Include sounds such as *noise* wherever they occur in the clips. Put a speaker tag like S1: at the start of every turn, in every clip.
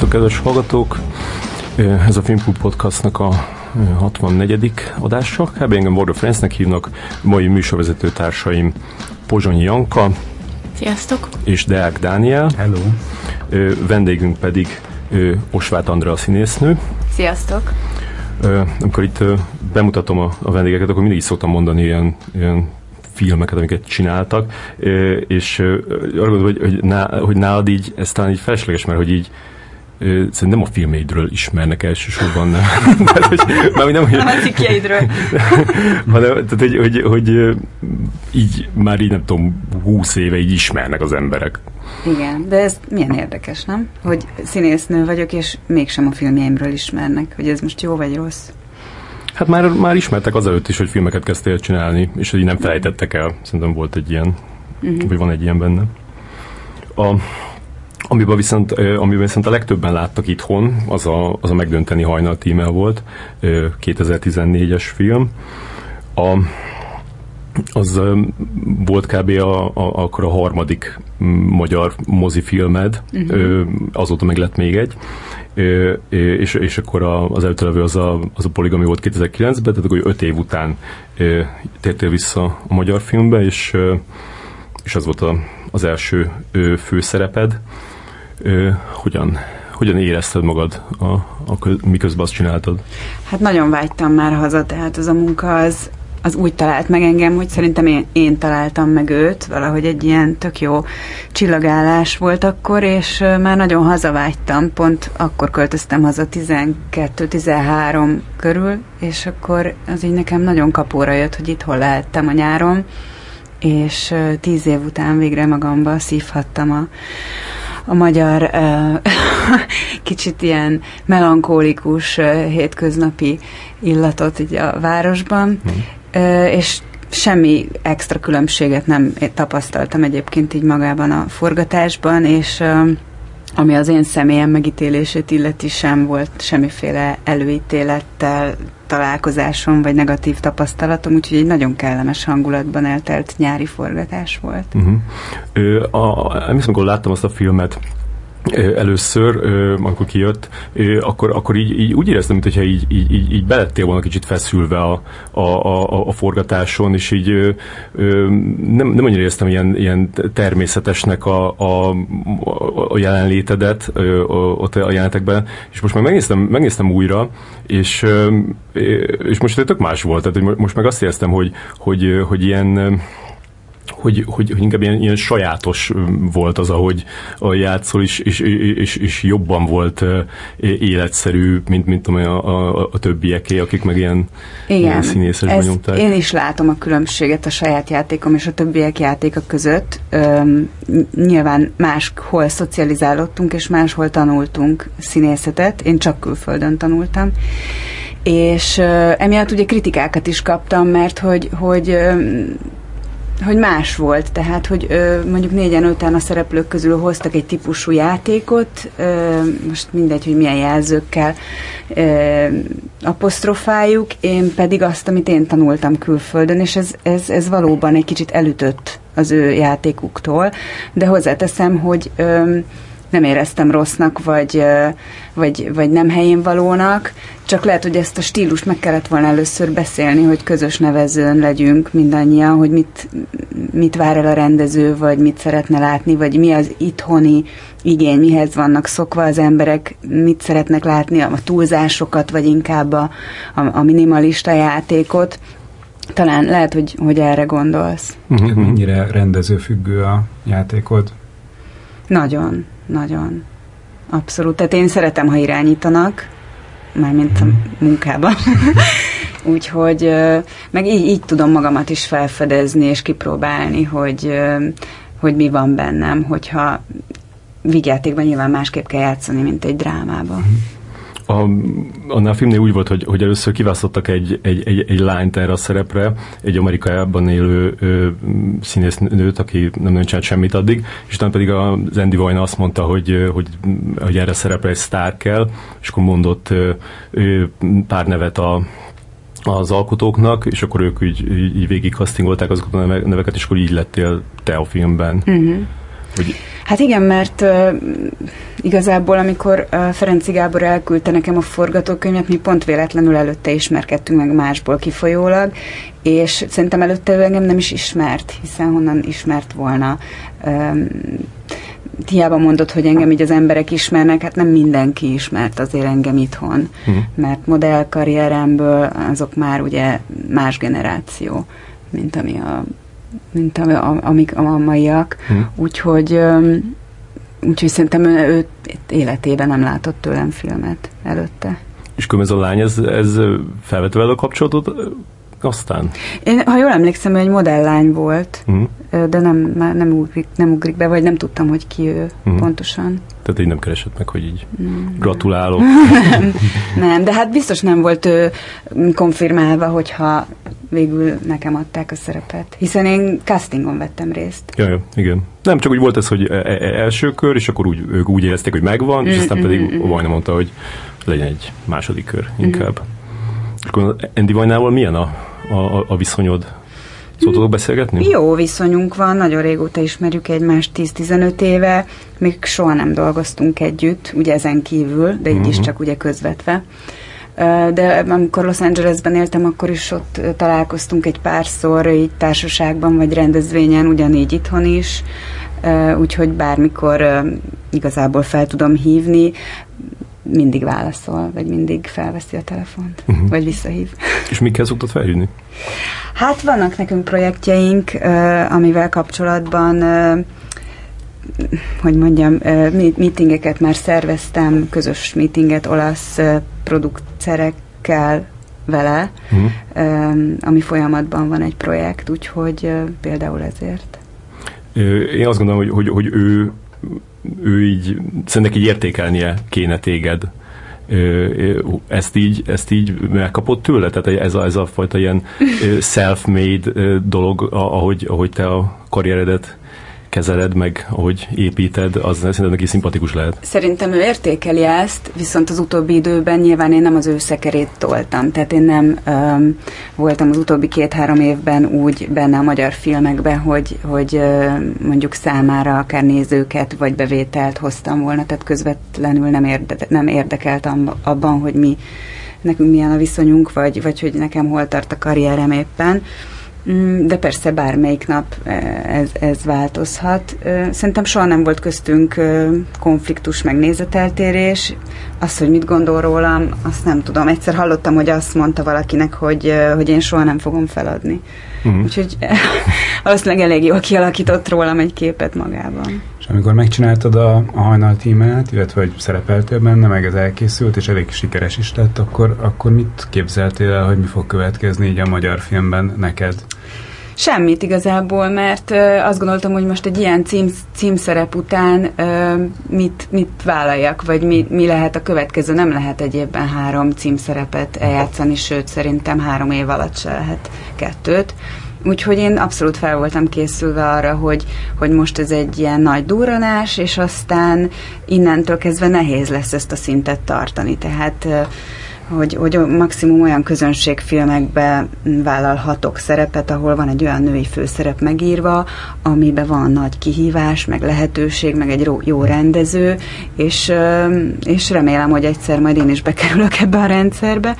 S1: Szervusztok, kedves hallgatók! Ez a Filmklub Podcastnak a 64. adása. Kb. engem of Friends-nek hívnak, mai műsorvezető társaim Pozsonyi Janka.
S2: Sziasztok!
S1: És Deák Dániel.
S3: Hello!
S1: Vendégünk pedig Osvát Andrea színésznő.
S2: Sziasztok!
S1: Amikor itt bemutatom a, a vendégeket, akkor mindig is szoktam mondani ilyen, ilyen filmeket, amiket csináltak, és arra gondolom, hogy, hogy, ná, hogy nálad így, ez talán így felesleges, mert hogy így szerintem nem a filmeidről ismernek elsősorban, nem. *laughs* tehát, hogy,
S2: már nem, hogy, a cikkjeidről. *laughs*
S1: hanem, tehát, hogy, hogy, hogy, így már így nem tudom, húsz éve így ismernek az emberek.
S2: Igen, de ez milyen érdekes, nem? Hogy színésznő vagyok, és mégsem a filmjeimről ismernek, hogy ez most jó vagy rossz.
S1: Hát már, már ismertek azelőtt is, hogy filmeket kezdtél csinálni, és hogy nem felejtettek el. Szerintem volt egy ilyen, uh-huh. vagy van egy ilyen benne. A, amiben viszont, amiben viszont a legtöbben láttak itthon, az a, az a Megdönteni hajnal tímel volt, 2014-es film. A, az volt kb. A, a, akkor a harmadik magyar mozifilmed, uh-huh. azóta meg lett még egy és, és akkor az előttelevő az a, az a poligami volt 2009-ben, tehát akkor öt év után tértél vissza a magyar filmbe, és, és az volt a, az első főszereped. Hogyan, hogyan érezted magad, a, a, miközben azt csináltad?
S2: Hát nagyon vágytam már haza, tehát az a munka az, az úgy talált meg engem, hogy szerintem én, én találtam meg őt, valahogy egy ilyen tök jó csillagállás volt akkor, és már nagyon hazavágytam, pont akkor költöztem haza 12-13 körül, és akkor az így nekem nagyon kapóra jött, hogy itt hol lehettem a nyáron, és tíz év után végre magamba szívhattam a, a magyar *laughs* kicsit ilyen melankólikus hétköznapi illatot így a városban, hmm. És semmi extra különbséget nem tapasztaltam egyébként így magában a forgatásban, és ami az én személyem megítélését illeti sem volt semmiféle előítélettel találkozásom, vagy negatív tapasztalatom, úgyhogy egy nagyon kellemes hangulatban eltelt nyári forgatás volt. Uh-huh.
S1: Ö, a, emlékszem, amikor láttam azt a filmet, először, amikor kijött, akkor, akkor így, így úgy éreztem, mintha így, így, így, így belettél volna kicsit feszülve a, a, a, a forgatáson, és így nem, nem annyira éreztem ilyen, ilyen természetesnek a, a, a jelenlétedet ott a jelenetekben, és most meg megnéztem, megnéztem újra, és, és most tök más volt, tehát most meg azt éreztem, hogy, hogy, hogy ilyen hogy, hogy, hogy inkább ilyen, ilyen sajátos volt az, ahogy a játszol, és, és, és, és jobban volt életszerű, mint, mint a, a, a többieké, akik meg ilyen, Igen, ilyen színészesben nyomták.
S2: Én is látom a különbséget a saját játékom és a többiek játéka között. Üm, nyilván máshol szocializálódtunk, és máshol tanultunk színészetet. Én csak külföldön tanultam és uh, emiatt ugye kritikákat is kaptam, mert hogy, hogy hogy más volt, tehát, hogy ö, mondjuk négyen öten a szereplők közül hoztak egy típusú játékot, ö, most mindegy, hogy milyen jelzőkkel ö, apostrofáljuk, én pedig azt, amit én tanultam külföldön, és ez, ez, ez valóban egy kicsit elütött az ő játékuktól, de hozzáteszem, hogy ö, nem éreztem rossznak, vagy, vagy, vagy nem helyén valónak, csak lehet, hogy ezt a stílust meg kellett volna először beszélni, hogy közös nevezőn legyünk mindannyian, hogy mit, mit vár el a rendező, vagy mit szeretne látni, vagy mi az itthoni igény, mihez vannak szokva az emberek, mit szeretnek látni, a túlzásokat, vagy inkább a, a, a minimalista játékot. Talán lehet, hogy, hogy erre gondolsz.
S3: Mennyire rendezőfüggő a játékod?
S2: Nagyon, nagyon. Abszolút. Tehát én szeretem, ha irányítanak, mármint a munkában. *laughs* Úgyhogy meg így, így tudom magamat is felfedezni és kipróbálni, hogy, hogy mi van bennem, hogyha vigyátékban nyilván másképp kell játszani, mint egy drámában. Mhm
S1: a, annál a filmnél úgy volt, hogy, hogy először kiválasztottak egy, egy, egy, egy lányt erre a szerepre, egy Amerikában élő ö, színésznőt, aki nem nagyon csinált semmit addig, és utána pedig az Andy Vajna azt mondta, hogy, hogy, hogy erre a szerepre egy sztár kell, és akkor mondott ö, ö, pár nevet a, az alkotóknak, és akkor ők így, így végig castingolták azokat a neveket, és akkor így lettél te a filmben. Uh-huh. Hogy...
S2: Hát igen, mert uh, igazából, amikor uh, Ferenci Gábor elküldte nekem a forgatókönyvet, mi pont véletlenül előtte ismerkedtünk meg másból kifolyólag, és szerintem előtte ő engem nem is ismert, hiszen honnan ismert volna. Um, hiába mondott, hogy engem így az emberek ismernek, hát nem mindenki ismert azért engem itthon, uh-huh. mert modellkarrieremből azok már ugye más generáció, mint ami a mint a, a, amik a maiak, uh-huh. úgyhogy úgyhogy szerintem ő, ő életében nem látott tőlem filmet előtte.
S1: És ez a lány, ez, ez felvette vele a kapcsolatot aztán?
S2: Én, ha jól emlékszem, egy modelllány volt, uh-huh. De nem, már nem, ugrik, nem ugrik be, vagy nem tudtam, hogy ki ő uh-huh. pontosan.
S1: Tehát így nem keresett meg, hogy így mm. gratulálok.
S2: nem, nem, de hát biztos nem volt ő konfirmálva, hogyha végül nekem adták a szerepet. Hiszen én castingon vettem részt.
S1: Ja, ja, igen. Nem, csak úgy volt ez, hogy e- e- első kör, és akkor úgy, ők úgy érezték, hogy megvan, és mm, aztán mm, pedig majdnem mondta, hogy legyen egy második kör inkább. És akkor Andy Vajnával milyen a, a, a viszonyod? Szóltatok beszélgetni?
S2: Jó viszonyunk van, nagyon régóta ismerjük egymást, 10-15 éve, még soha nem dolgoztunk együtt, ugye ezen kívül, de így uh-huh. is mhm. csak ugye közvetve. De amikor Los Angelesben éltem, akkor is ott találkoztunk egy párszor, így társaságban vagy rendezvényen, ugyanígy itthon is, úgyhogy bármikor igazából fel tudom hívni, mindig válaszol, vagy mindig felveszi a telefont, uh-huh. vagy visszahív.
S1: És mikkel szoktad felhívni?
S2: Hát vannak nekünk projektjeink, amivel kapcsolatban hogy mondjam, meetingeket már szerveztem, közös meetinget olasz producerekkel vele, uh-huh. ami folyamatban van egy projekt, úgyhogy például ezért.
S1: Én azt gondolom, hogy, hogy, hogy ő ő így, szerintem így értékelnie kéne téged. Ezt így, ezt így megkapott tőle? Tehát ez a, ez a fajta ilyen self-made dolog, ahogy, ahogy te a karrieredet kezeled, meg ahogy építed, az szerintem neki szimpatikus lehet.
S2: Szerintem ő értékeli ezt, viszont az utóbbi időben nyilván én nem az ő szekerét toltam, tehát én nem um, voltam az utóbbi két-három évben úgy benne a magyar filmekben, hogy, hogy uh, mondjuk számára akár nézőket vagy bevételt hoztam volna, tehát közvetlenül nem, érde, nem érdekelt abban, hogy mi nekünk milyen a viszonyunk, vagy, vagy hogy nekem hol tart a karrierem éppen. De persze bármelyik nap e, ez, ez változhat. Szerintem soha nem volt köztünk konfliktus, meg nézeteltérés. Az, hogy mit gondol rólam, azt nem tudom. Egyszer hallottam, hogy azt mondta valakinek, hogy, hogy én soha nem fogom feladni. Uh-huh. Úgyhogy *laughs* valószínűleg elég jól kialakított rólam egy képet magában.
S3: Amikor megcsináltad a, a hajnal tímát, illetve hogy szerepeltél benne, meg ez elkészült, és elég sikeres is lett, akkor, akkor mit képzeltél el, hogy mi fog következni így a magyar filmben neked?
S2: Semmit igazából, mert uh, azt gondoltam, hogy most egy ilyen cím, címszerep után uh, mit, mit vállaljak, vagy mi, mi lehet a következő. Nem lehet egy évben három címszerepet eljátszani, sőt szerintem három év alatt se lehet kettőt. Úgyhogy én abszolút fel voltam készülve arra, hogy, hogy most ez egy ilyen nagy durranás, és aztán innentől kezdve nehéz lesz ezt a szintet tartani. Tehát hogy, hogy maximum olyan közönségfilmekbe vállalhatok szerepet, ahol van egy olyan női főszerep megírva, amiben van nagy kihívás, meg lehetőség, meg egy jó rendező, és, és remélem, hogy egyszer majd én is bekerülök ebbe a rendszerbe,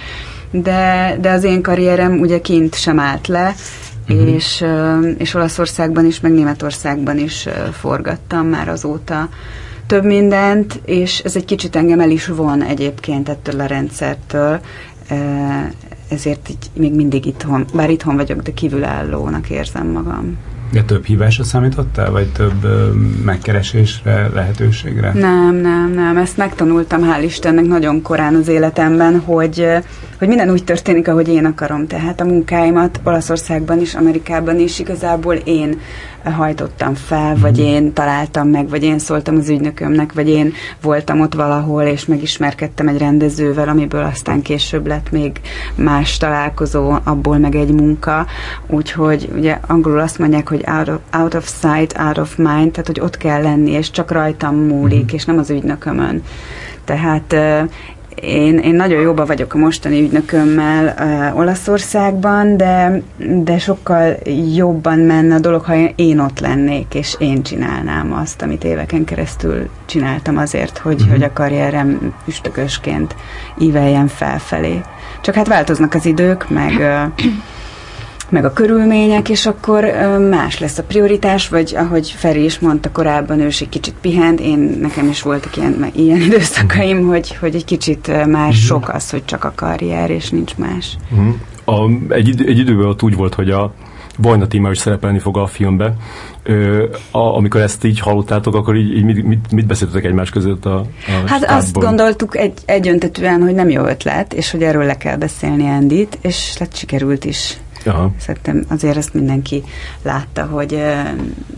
S2: de, de az én karrierem ugye kint sem állt le, uh-huh. és, és Olaszországban is, meg Németországban is forgattam már azóta több mindent, és ez egy kicsit engem el is von egyébként ettől a rendszertől, ezért így még mindig itthon, bár itthon vagyok, de kívülállónak érzem magam.
S3: De több hívásra számítottál, vagy több ö, megkeresésre, lehetőségre?
S2: Nem, nem, nem. Ezt megtanultam, hál' Istennek, nagyon korán az életemben, hogy, hogy minden úgy történik, ahogy én akarom. Tehát a munkáimat Olaszországban is, Amerikában is igazából én hajtottam fel, vagy mhm. én találtam meg, vagy én szóltam az ügynökömnek, vagy én voltam ott valahol, és megismerkedtem egy rendezővel, amiből aztán később lett még más találkozó, abból meg egy munka. Úgyhogy ugye angolul azt mondják, hogy out of, out of sight, out of mind, tehát hogy ott kell lenni, és csak rajtam múlik, mm. és nem az ügynökömön. Tehát én, én nagyon jóba vagyok a mostani ügynökömmel uh, Olaszországban, de, de sokkal jobban menne a dolog, ha én ott lennék, és én csinálnám azt, amit éveken keresztül csináltam azért, hogy, uh-huh. hogy a karrierem üstökösként íveljen felfelé. Csak hát változnak az idők, meg... Uh, meg a körülmények, és akkor más lesz a prioritás, vagy ahogy Feri is mondta korábban, ő is egy kicsit pihent, én nekem is voltak ilyen, ilyen *laughs* időszakaim, hogy, hogy egy kicsit már uh-huh. sok az, hogy csak a karrier, és nincs más.
S1: Uh-huh. A, egy, egy időben ott úgy volt, hogy a Vajna téma is szerepelni fog a filmbe. Ö, a, amikor ezt így hallottátok, akkor így, így mit, mit, mit beszéltetek egymás között a, a
S2: Hát stábban? azt gondoltuk egy, egyöntetően, hogy nem jó ötlet, és hogy erről le kell beszélni Endit, és lett sikerült is. Aha. Szerintem azért ezt mindenki látta, hogy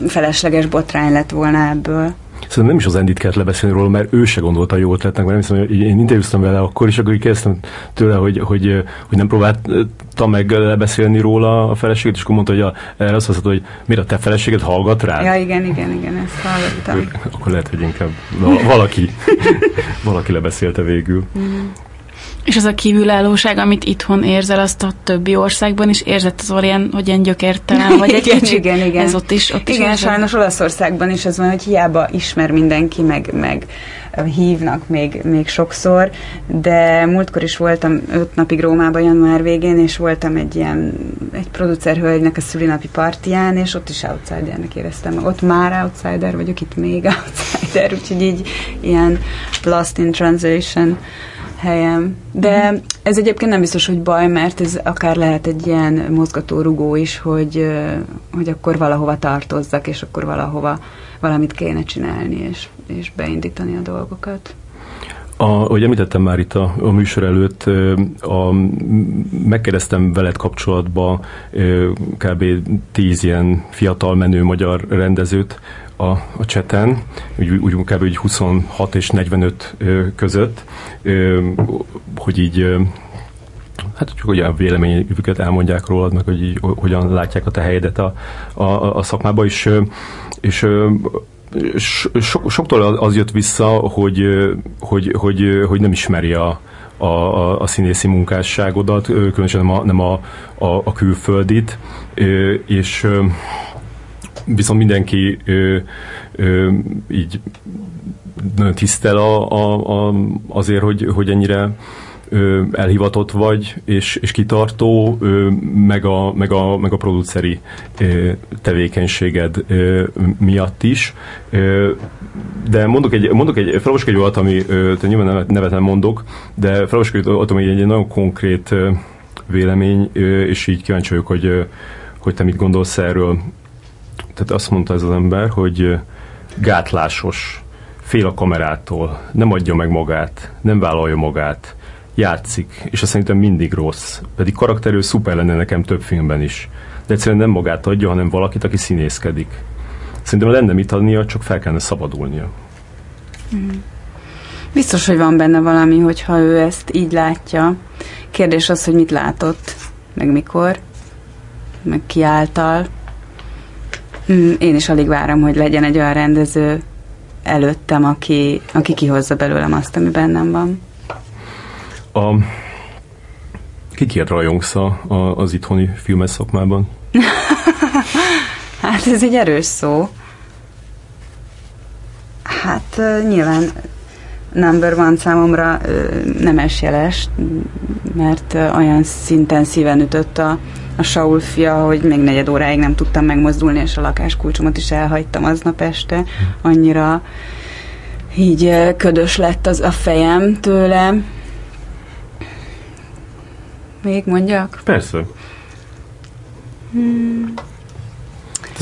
S2: felesleges botrány lett volna ebből.
S1: Szerintem nem is az Endit kellett lebeszélni róla, mert ő se gondolta jó ötletnek, mert nem hiszem, hogy én interjúztam vele akkor, és akkor így kezdtem tőle, hogy, hogy, hogy nem próbálta meg lebeszélni róla a feleséget, és akkor mondta, hogy a, erre azt mondta, hogy mire a te feleséged hallgat rá?
S2: Ja, igen, igen, igen, ezt hallottam.
S1: Akkor lehet, hogy inkább valaki, valaki lebeszélte végül. Mm.
S4: És az a kívülállóság, amit itthon érzel, azt a többi országban is érzett az olyan, hogy ilyen gyökértelen, *laughs* vagy egy
S2: igen, kicsit, igen, igen.
S4: ez ott is, ott
S2: igen,
S4: is
S2: sajnos Olaszországban is ez van, hogy hiába ismer mindenki, meg, meg hívnak még, még sokszor, de múltkor is voltam öt napig Rómában január végén, és voltam egy ilyen, egy producerhölgynek a szülinapi partján, és ott is outsidernek éreztem meg. Ott már outsider vagyok, itt még *laughs* outsider, úgyhogy így ilyen lost in translation helyem. De ez egyébként nem biztos, hogy baj, mert ez akár lehet egy ilyen mozgatórugó is, hogy, hogy akkor valahova tartozzak, és akkor valahova valamit kéne csinálni, és, és beindítani a dolgokat.
S1: A, ahogy említettem már itt a, a műsor előtt, a, megkérdeztem veled kapcsolatba kb. tíz ilyen fiatal menő magyar rendezőt, a, a cseten, úgy, úgy kb. Úgy 26 és 45 között, hogy így hát csak hogy a véleményüket elmondják rólad, meg hogy így, hogyan látják a te helyedet a, a, a szakmába, és, és so, soktól az jött vissza, hogy, hogy, hogy, hogy nem ismeri a, a, a, a színészi munkásságodat, különösen nem a, nem a, a, a külföldit, és viszont mindenki ö, ö, így nagyon tisztel a, a, a, azért, hogy, hogy ennyire ö, elhivatott vagy, és, és kitartó, ö, meg, a, meg, a, meg a produceri tevékenységed miatt is. De mondok egy, mondok egy, felolvasok egy olyat, ami, ö, nyilván nevet, nevet nem mondok, de felolvasok egy olyat, ami egy, egy nagyon konkrét vélemény, és így kíváncsi vagyok, hogy, hogy te mit gondolsz erről tehát azt mondta ez az ember, hogy gátlásos, fél a kamerától, nem adja meg magát, nem vállalja magát, játszik, és azt szerintem mindig rossz. Pedig karakterő szuper lenne nekem több filmben is. De egyszerűen nem magát adja, hanem valakit, aki színészkedik. Szerintem lenne mit adnia, csak fel kellene szabadulnia.
S2: Mm. Biztos, hogy van benne valami, hogyha ő ezt így látja. Kérdés az, hogy mit látott, meg mikor, meg ki által. Mm, én is alig várom, hogy legyen egy olyan rendező előttem, aki, aki kihozza belőlem azt, ami bennem van.
S1: A, kikért rajongsz a, a, az itthoni filmes szakmában? *laughs*
S2: hát ez egy erős szó. Hát nyilván number one számomra nemes jeles, mert olyan szinten szíven ütött a, a Saul fia, hogy még negyed óráig nem tudtam megmozdulni, és a lakáskulcsomat is elhagytam aznap este. Annyira így ködös lett az a fejem tőle. Még mondjak?
S1: Persze. Hmm.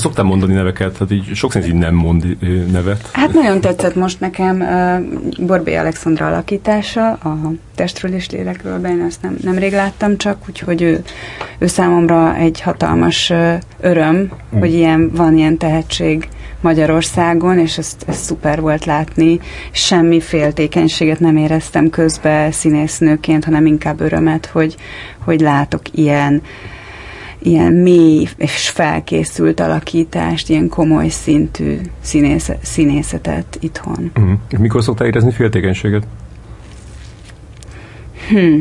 S1: Te szoktál mondani neveket, hát így sok szerint így nem mond nevet.
S2: Hát nagyon tetszett most nekem uh, Borbé Alexandra alakítása, a testről és lélekről, be én ezt nem, nem rég láttam csak, úgyhogy ő, ő számomra egy hatalmas uh, öröm, mm. hogy ilyen, van ilyen tehetség Magyarországon, és ezt, ezt szuper volt látni. Semmi féltékenységet nem éreztem közbe színésznőként, hanem inkább örömet, hogy, hogy látok ilyen uh, ilyen mély és felkészült alakítást, ilyen komoly szintű színész, színészetet itthon.
S1: Uh-huh. Mikor szoktál érezni féltékenységet?
S2: Hm.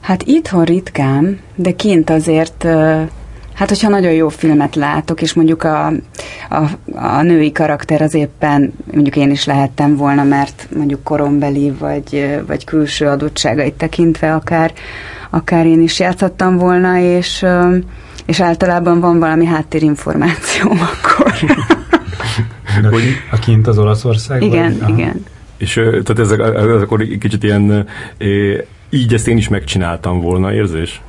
S2: Hát itthon ritkán, de kint azért, hát hogyha nagyon jó filmet látok, és mondjuk a, a, a női karakter az éppen, mondjuk én is lehettem volna, mert mondjuk korombeli, vagy, vagy külső adottságait tekintve akár, akár én is játszhattam volna, és, és általában van valami háttérinformáció *laughs* akkor.
S3: hogy a kint az Olaszországban?
S2: Igen, Aha. igen.
S1: És tehát ez, ez akkor kicsit ilyen, így ezt én is megcsináltam volna érzés?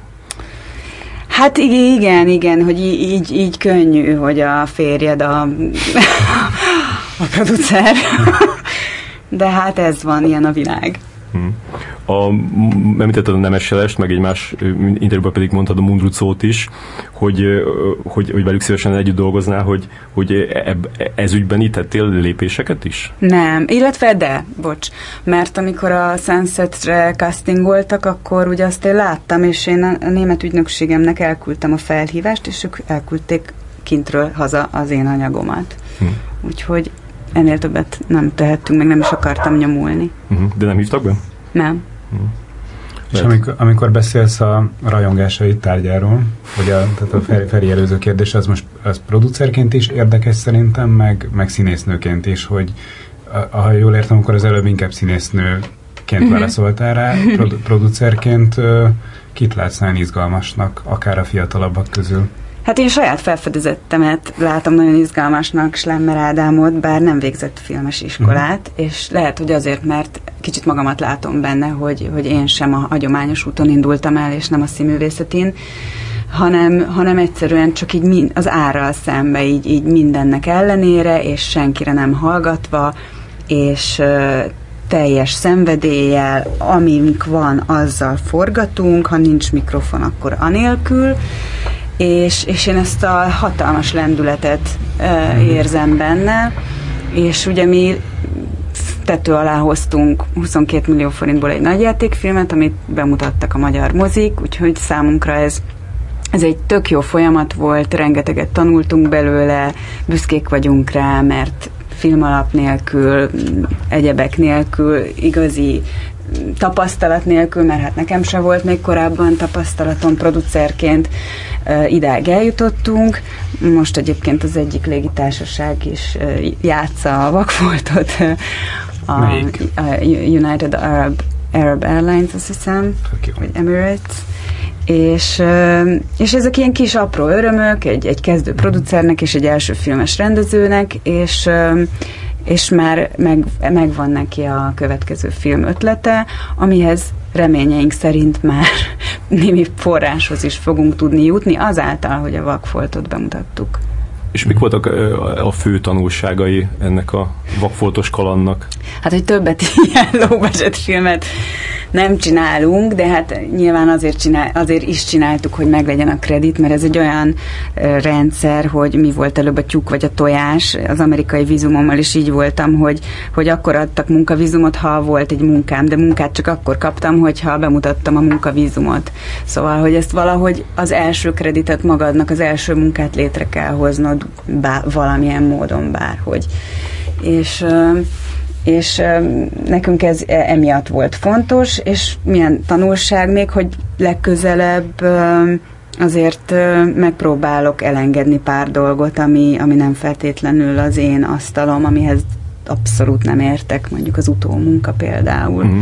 S2: Hát igen, igen, hogy így, így könnyű, hogy a férjed a, *laughs* a producer. *laughs* De hát ez van, ilyen a világ.
S1: A, említetted a Nemeselest, meg egy más interjúban pedig mondtad a Mundrucót is, hogy, hogy, hogy velük szívesen együtt dolgoznál, hogy, hogy eb, ez ügyben itt tettél lépéseket is?
S2: Nem, illetve de, bocs, mert amikor a Sunsetre castingoltak, akkor ugye azt én láttam, és én a német ügynökségemnek elküldtem a felhívást, és ők elküldték kintről haza az én anyagomat. Hm. Úgyhogy ennél többet nem tehettünk, meg nem is akartam nyomulni.
S1: Uh-huh. De nem hívtak be?
S2: Nem. Uh-huh.
S3: És amikor, amikor beszélsz a rajongásai tárgyáról, hogy a, tehát a Feri, Feri előző kérdés, az most az producerként is érdekes szerintem, meg, meg színésznőként is, hogy ha jól értem, akkor az előbb inkább színésznőként uh-huh. válaszoltál rá, produ- producerként kit látsz nagyon izgalmasnak, akár a fiatalabbak közül?
S2: Hát én saját felfedezettemet látom nagyon izgalmasnak Slemmer Ádámot, bár nem végzett filmes iskolát, uh-huh. és lehet, hogy azért, mert kicsit magamat látom benne, hogy, hogy én sem a hagyományos úton indultam el, és nem a színművészetén, hanem, hanem egyszerűen csak így min, az árral szembe, így, így mindennek ellenére, és senkire nem hallgatva, és teljes szenvedéllyel, amink van, azzal forgatunk, ha nincs mikrofon, akkor anélkül, és, és én ezt a hatalmas lendületet uh, érzem benne, és ugye mi tető alá hoztunk 22 millió forintból egy nagyjátékfilmet, amit bemutattak a magyar mozik, úgyhogy számunkra ez ez egy tök jó folyamat volt, rengeteget tanultunk belőle, büszkék vagyunk rá, mert film alap nélkül, egyebek nélkül, igazi tapasztalat nélkül, mert hát nekem se volt még korábban tapasztalatom producerként, idáig eljutottunk. Most egyébként az egyik légitársaság is játsza a vakfoltot, a, a United Arab, Arab Airlines, azt hiszem, vagy Emirates, és, és ezek ilyen kis apró örömök egy, egy kezdő producernek és egy első filmes rendezőnek, és és már meg, megvan neki a következő film ötlete, amihez reményeink szerint már *laughs* némi forráshoz is fogunk tudni jutni, azáltal, hogy a vakfoltot bemutattuk.
S1: És mik voltak a fő tanulságai ennek a vakfoltos kalannak?
S2: Hát, hogy többet *laughs* ilyen low filmet nem csinálunk, de hát nyilván azért, csinál, azért is csináltuk, hogy meglegyen a kredit, mert ez egy olyan rendszer, hogy mi volt előbb a tyúk vagy a tojás. Az amerikai vízumommal is így voltam, hogy, hogy akkor adtak munkavízumot, ha volt egy munkám, de munkát csak akkor kaptam, hogyha bemutattam a munkavízumot. Szóval, hogy ezt valahogy az első kreditet magadnak, az első munkát létre kell hoznod bá, valamilyen módon bárhogy. És és nekünk ez e, emiatt volt fontos, és milyen tanulság még, hogy legközelebb azért megpróbálok elengedni pár dolgot, ami, ami nem feltétlenül az én asztalom, amihez abszolút nem értek, mondjuk az utómunka például. Mm.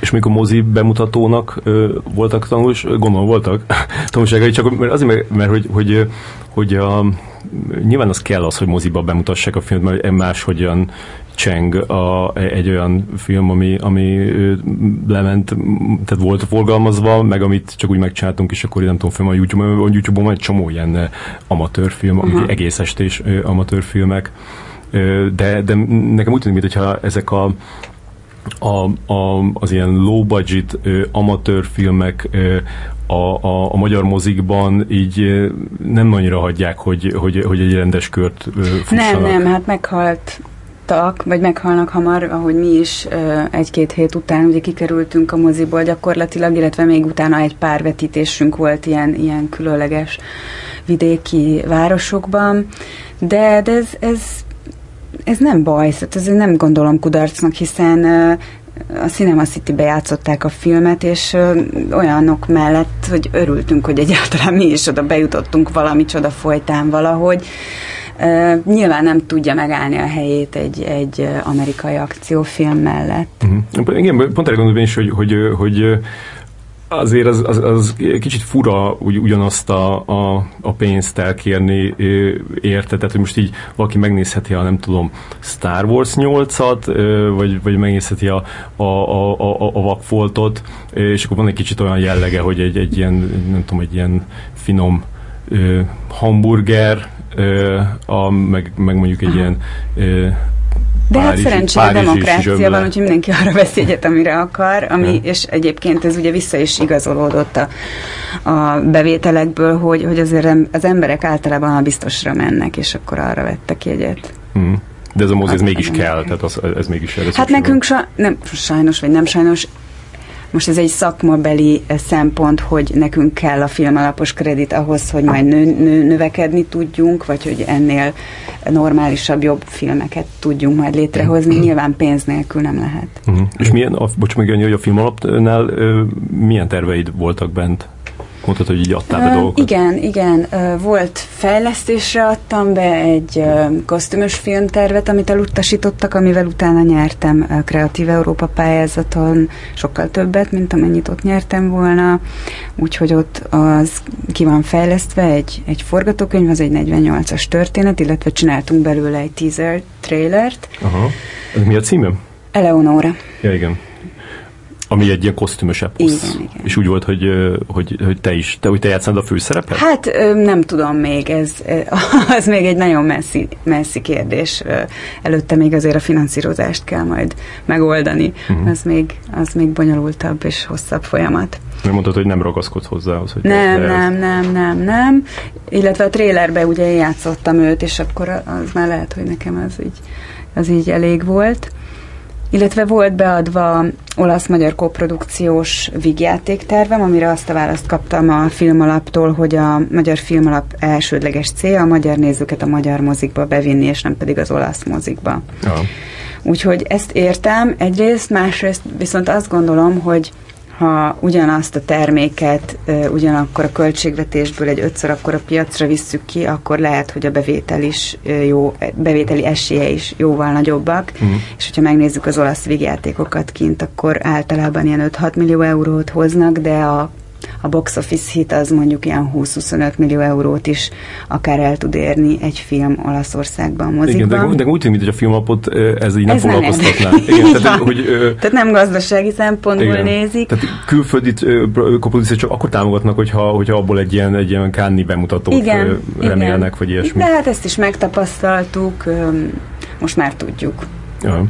S1: És mikor mozi bemutatónak ö, voltak tanulás, gondolom voltak *laughs* tanulságai, csak mert azért, mert, mert hogy, hogy, hogy a, nyilván az kell az, hogy moziba bemutassák a filmet, mert máshogyan cseng a, egy olyan film, ami, ami lement, tehát volt forgalmazva, meg amit csak úgy megcsináltunk, és akkor nem tudom, film a YouTube-on, a YouTube-on van egy csomó ilyen amatőrfilm, uh-huh. egész estés amatőrfilmek, de, de nekem úgy tűnik, mintha ezek a a, a, az ilyen low budget amatőr filmek a, a, a magyar mozikban így nem annyira hagyják, hogy, hogy, hogy egy rendes kört fussanak.
S2: Nem, nem, hát meghalt vagy meghalnak hamar, ahogy mi is egy-két hét után ugye kikerültünk a moziból gyakorlatilag, illetve még utána egy pár vetítésünk volt ilyen, ilyen különleges vidéki városokban, de, de ez, ez, ez nem baj, ez nem gondolom kudarcnak, hiszen a Cinema City-be a filmet, és olyanok mellett, hogy örültünk, hogy egyáltalán mi is oda bejutottunk valami csoda folytán valahogy. Nyilván nem tudja megállni a helyét egy, egy amerikai akciófilm mellett.
S1: Uh-huh. Igen, pont erre gondolom is, hogy, hogy, hogy azért az, az, az kicsit fura úgy, ugyanazt a, a, a pénzt elkérni érte, tehát hogy most így valaki megnézheti a nem tudom Star Wars 8-at, vagy, vagy megnézheti a, a, a, a, a vakfoltot, és akkor van egy kicsit olyan jellege, hogy egy, egy ilyen, nem tudom, egy ilyen finom hamburger, a, meg, meg mondjuk egy ilyen
S2: de hát szerencsére a demokrácia van, úgyhogy mindenki arra veszi egyet, amire akar, ami, ja. és egyébként ez ugye vissza is igazolódott a, a bevételekből, hogy, hogy azért az emberek általában a biztosra mennek, és akkor arra vettek jegyet.
S1: Mm. De ez a mozi, ez mégis kell, tehát az, ez mégis
S2: ez Hát nekünk sa, nem, sajnos, vagy nem sajnos, most ez egy szakmabeli eh, szempont, hogy nekünk kell a filmalapos kredit ahhoz, hogy majd nő, nő, növekedni tudjunk, vagy hogy ennél normálisabb, jobb filmeket tudjunk majd létrehozni. Nyilván pénz nélkül nem lehet.
S1: Uh-huh. És milyen, a, bocs meg, hogy a filmalapnál milyen terveid voltak bent? Mondtad, hogy így adtál be dolgokat.
S2: Igen, igen. Volt fejlesztésre adtam be egy kosztümös filmtervet, amit elutasítottak, amivel utána nyertem a Kreatív Európa pályázaton sokkal többet, mint amennyit ott nyertem volna. Úgyhogy ott az ki van fejlesztve egy, egy forgatókönyv, az egy 48-as történet, illetve csináltunk belőle egy teaser trailert.
S1: Aha. Ez mi a címe?
S2: Eleonora.
S1: Ja, igen. Ami egy ilyen kosztümös eposz. Igen, igen. És úgy volt, hogy, hogy, hogy te is, te, hogy te játszod a főszerepet?
S2: Hát nem tudom még, ez *laughs* az még egy nagyon messzi, messzi kérdés. Előtte még azért a finanszírozást kell majd megoldani. Uh-huh. Az, még, az még bonyolultabb és hosszabb folyamat.
S1: Mert mondtad, hogy nem ragaszkodsz hozzához. Hogy
S2: nem, nem, nem, nem, nem. Illetve a trélerbe ugye játszottam őt, és akkor az már lehet, hogy nekem az így, az így elég volt illetve volt beadva olasz-magyar koprodukciós vígjátéktervem, amire azt a választ kaptam a filmalaptól, hogy a magyar filmalap elsődleges célja a magyar nézőket a magyar mozikba bevinni, és nem pedig az olasz mozikba. Ja. Úgyhogy ezt értem egyrészt, másrészt viszont azt gondolom, hogy ha ugyanazt a terméket ugyanakkor a költségvetésből egy ötször akkor a piacra visszük ki, akkor lehet, hogy a bevétel is jó, bevételi esélye is jóval nagyobbak, uh-huh. és hogyha megnézzük az olasz vígjátékokat kint, akkor általában ilyen 5-6 millió eurót hoznak, de a a box office hit az mondjuk ilyen 20-25 millió eurót is akár el tud érni egy film Olaszországban, mozikban.
S1: Igen, de, de úgy tűnik, hogy a filmapot ez így nem ez foglalkoztatná. Nem igen, tehát, hogy,
S2: tehát nem gazdasági szempontból igen. nézik.
S1: Tehát külföldi koprodukciót csak akkor támogatnak, hogyha, hogyha abból egy ilyen, egy ilyen kánni bemutatót igen, remélnek, igen. vagy ilyesmi.
S2: De hát ezt is megtapasztaltuk, most már tudjuk.
S4: Ja.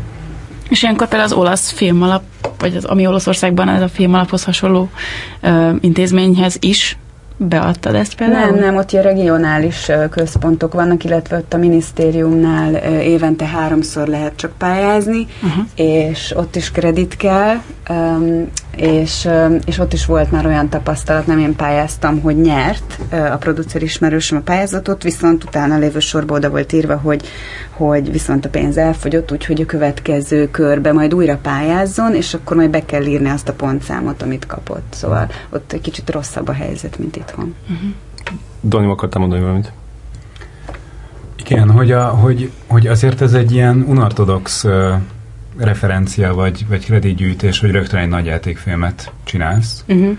S4: És ilyenkor például az olasz filmalap, vagy az, ami Olaszországban ez a filmalaphoz hasonló ö, intézményhez is beadtad ezt például?
S2: Nem, nem, ott ilyen regionális központok vannak, illetve ott a minisztériumnál évente háromszor lehet csak pályázni, uh-huh. és ott is kredit kell, és, és ott is volt már olyan tapasztalat, nem én pályáztam, hogy nyert a producer ismerősöm a pályázatot, viszont utána lévő sorba oda volt írva, hogy, hogy viszont a pénz elfogyott, úgyhogy a következő körbe majd újra pályázzon, és akkor majd be kell írni azt a pontszámot, amit kapott. Szóval ott egy kicsit rosszabb a helyzet, mint itthon. Uh-huh.
S1: Dani, akartam mondani valamit?
S3: Igen, hogy, a, hogy, hogy azért ez egy ilyen unortodox uh, referencia vagy, vagy kreditgyűjtés, hogy rögtön egy nagy játékfilmet csinálsz. Uh-huh.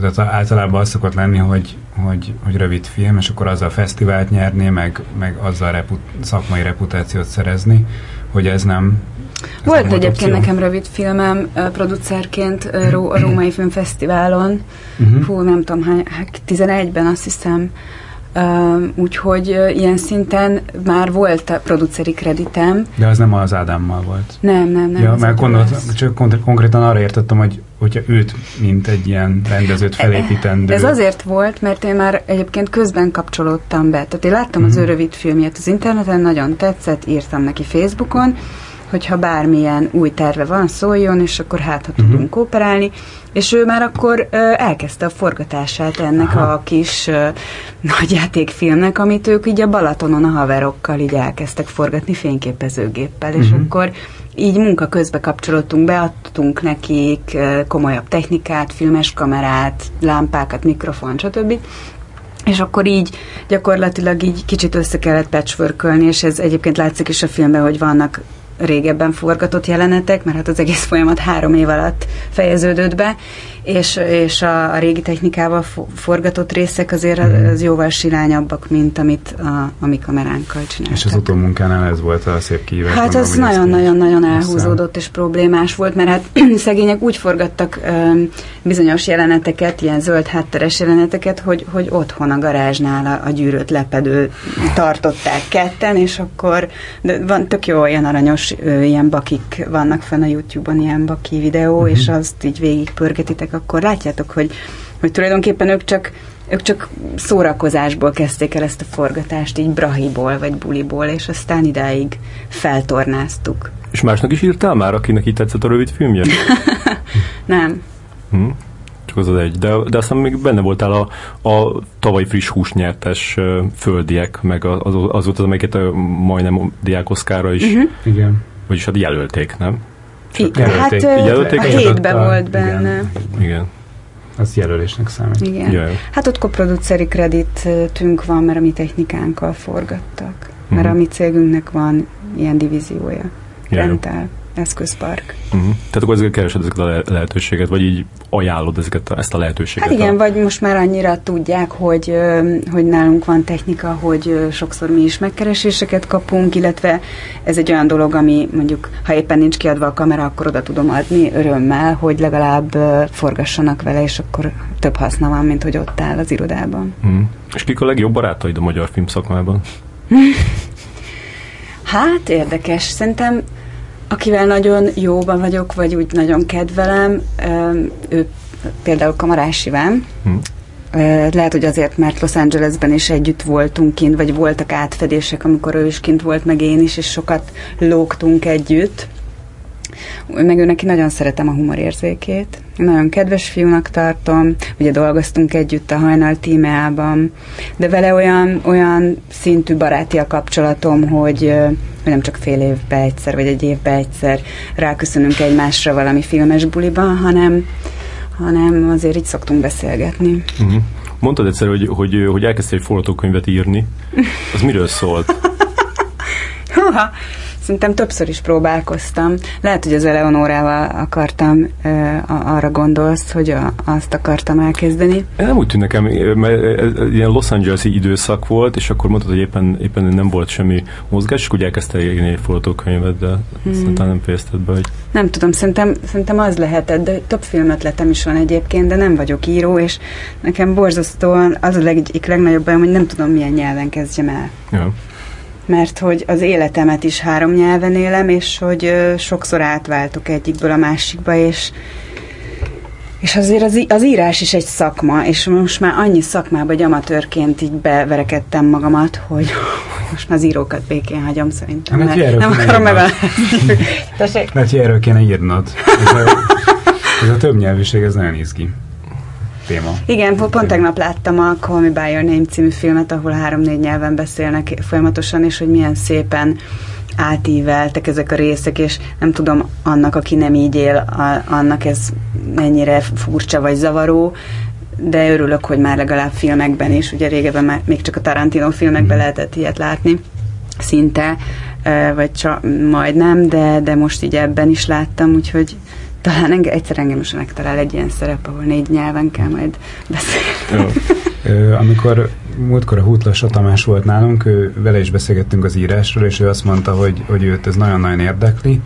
S3: Tehát általában az szokott lenni, hogy, hogy, hogy rövid film, és akkor azzal fesztivált nyerni, meg, meg azzal reput, szakmai reputációt szerezni, hogy ez nem
S2: Volt egyébként nekem rövid filmem producerként a Római Filmfesztiválon, uh-huh. hú, nem tudom, hány, 11-ben azt hiszem, Uh, úgyhogy uh, ilyen szinten már volt a produceri kreditem.
S3: De az nem az Ádámmal volt.
S2: Nem, nem, nem.
S3: Ja, mert gondolt, csak konkrétan arra értettem, hogy hogyha őt, mint egy ilyen rendezőt e, felépítendő.
S2: Ez azért volt, mert én már egyébként közben kapcsolódtam be. Tehát én láttam uh-huh. az ő mhm. rövid filmjét az interneten, nagyon tetszett, írtam neki Facebookon, hogyha bármilyen új terve van, szóljon, és akkor hát, ha uh-huh. tudunk kooperálni. És ő már akkor ö, elkezdte a forgatását ennek Aha. a kis ö, *laughs* nagyjátékfilmnek, amit ők így a Balatonon a haverokkal így elkezdtek forgatni fényképezőgéppel, uh-huh. és akkor így munka közbe kapcsolódtunk, beadtunk nekik komolyabb technikát, filmes kamerát, lámpákat, mikrofon, stb. És akkor így gyakorlatilag így kicsit össze kellett patchworkölni, és ez egyébként látszik is a filmben, hogy vannak régebben forgatott jelenetek, mert hát az egész folyamat három év alatt fejeződött be, és, és a, a régi technikával forgatott részek azért az, mhm. az jóval sirányabbak, mint amit a, a mi kameránkkal csináltak.
S3: És az utómunkánál ez volt a szép kihívás?
S2: Hát az nagyon-nagyon-nagyon elhúzódott és problémás volt, mert hát *clears throat* szegények úgy forgattak um, bizonyos jeleneteket, ilyen zöld hátteres jeleneteket, hogy, hogy otthon a garázsnál a, a gyűrött lepedő tartották ketten, és akkor de van tök jó ilyen aranyos ö, ilyen bakik vannak fenn a YouTube-on, ilyen baki videó, uh-huh. és azt így végigpörgetitek akkor látjátok, hogy, hogy tulajdonképpen ők csak ők csak szórakozásból kezdték el ezt a forgatást, így brahiból vagy buliból, és aztán idáig feltornáztuk.
S1: És másnak is írtál már, akinek így tetszett a rövid filmje? *laughs*
S2: Nem.
S1: Hm? Csak az az egy. De, de aztán még benne voltál a, a tavaly friss húsnyertes földiek, meg az, az volt az, amelyiket a majdnem diákoszkára is. Uh-huh.
S3: Igen.
S1: Vagyis hát jelölték, nem?
S2: Csak hát jelölték, a hétben volt benne.
S1: Igen. igen.
S3: Az jelölésnek számít.
S2: Igen. Jaj. Hát ott koproduceri kreditünk van, mert a mi technikánkkal forgattak. Mert uh-huh. a mi cégünknek van ilyen divíziója. Jaj. Rental eszközpark.
S1: Uh-huh. Tehát akkor ezeket keresed ezeket a lehetőséget, vagy így ajánlod ezeket a, ezt a lehetőséget?
S2: Hát igen,
S1: a...
S2: vagy most már annyira tudják, hogy, hogy nálunk van technika, hogy sokszor mi is megkereséseket kapunk, illetve ez egy olyan dolog, ami mondjuk, ha éppen nincs kiadva a kamera, akkor oda tudom adni örömmel, hogy legalább forgassanak vele, és akkor több haszna van, mint hogy ott áll az irodában.
S1: Uh-huh. És kik a legjobb barátaid a magyar filmszakmában? *laughs*
S2: Hát érdekes. Szerintem akivel nagyon jóban vagyok, vagy úgy nagyon kedvelem, ő például Kamarás Iván. Hmm. Lehet, hogy azért, mert Los Angelesben is együtt voltunk kint, vagy voltak átfedések, amikor ő is kint volt, meg én is, és sokat lógtunk együtt. Meg ő neki nagyon szeretem a humorérzékét. Nagyon kedves fiúnak tartom, ugye dolgoztunk együtt a hajnal tímeában, de vele olyan, olyan szintű baráti a kapcsolatom, hogy hogy nem csak fél évbe egyszer, vagy egy évbe egyszer ráköszönünk egymásra valami filmes buliban, hanem, hanem azért így szoktunk beszélgetni.
S1: Uh-huh. Mondtad egyszer, hogy, hogy, hogy elkezdtél egy forgatókönyvet írni. Az miről szólt? *laughs*
S2: Húha, Szerintem többször is próbálkoztam. Lehet, hogy az Eleonórával akartam, arra gondolsz, hogy a, azt akartam elkezdeni.
S1: Nem úgy tűnt nekem, mert ilyen Los Angeles-i időszak volt, és akkor mondtad, hogy éppen, éppen nem volt semmi mozgás, és úgy elkezdte írni egy forgatókönyvet, de hmm. szerintem nem fejezted be, hogy...
S2: Nem tudom, szerintem, szerintem az lehetett, de több filmötletem is van egyébként, de nem vagyok író, és nekem borzasztóan az a egyik legnagyobb bajom, hogy nem tudom, milyen nyelven kezdjem el.
S1: Ja
S2: mert hogy az életemet is három nyelven élem, és hogy sokszor átváltok egyikből a másikba, és és azért az, az írás is egy szakma, és most már annyi szakmába, hogy amatőrként így beverekedtem magamat, hogy *laughs* most már az írókat békén hagyom szerintem,
S3: hát, mert
S2: nem akarom a...
S3: Mert erről kéne írnod. Ez a, ez a többnyelvűség, ez nagyon izgi téma.
S2: Igen, pont tegnap láttam a Call Me By Your Name című filmet, ahol három-négy nyelven beszélnek folyamatosan, és hogy milyen szépen átíveltek ezek a részek, és nem tudom, annak, aki nem így él, a, annak ez mennyire furcsa vagy zavaró, de örülök, hogy már legalább filmekben is, ugye régebben már még csak a Tarantino filmekben mm. lehetett ilyet látni, szinte, vagy csak majdnem, de, de most így ebben is láttam, úgyhogy talán enge, egyszer engem is megtalál egy ilyen szerep, ahol négy nyelven kell majd beszélni.
S3: Ö, amikor múltkor a Hútlas Tamás volt nálunk, ő, vele is beszélgettünk az írásról, és ő azt mondta, hogy, hogy őt ez nagyon-nagyon érdekli,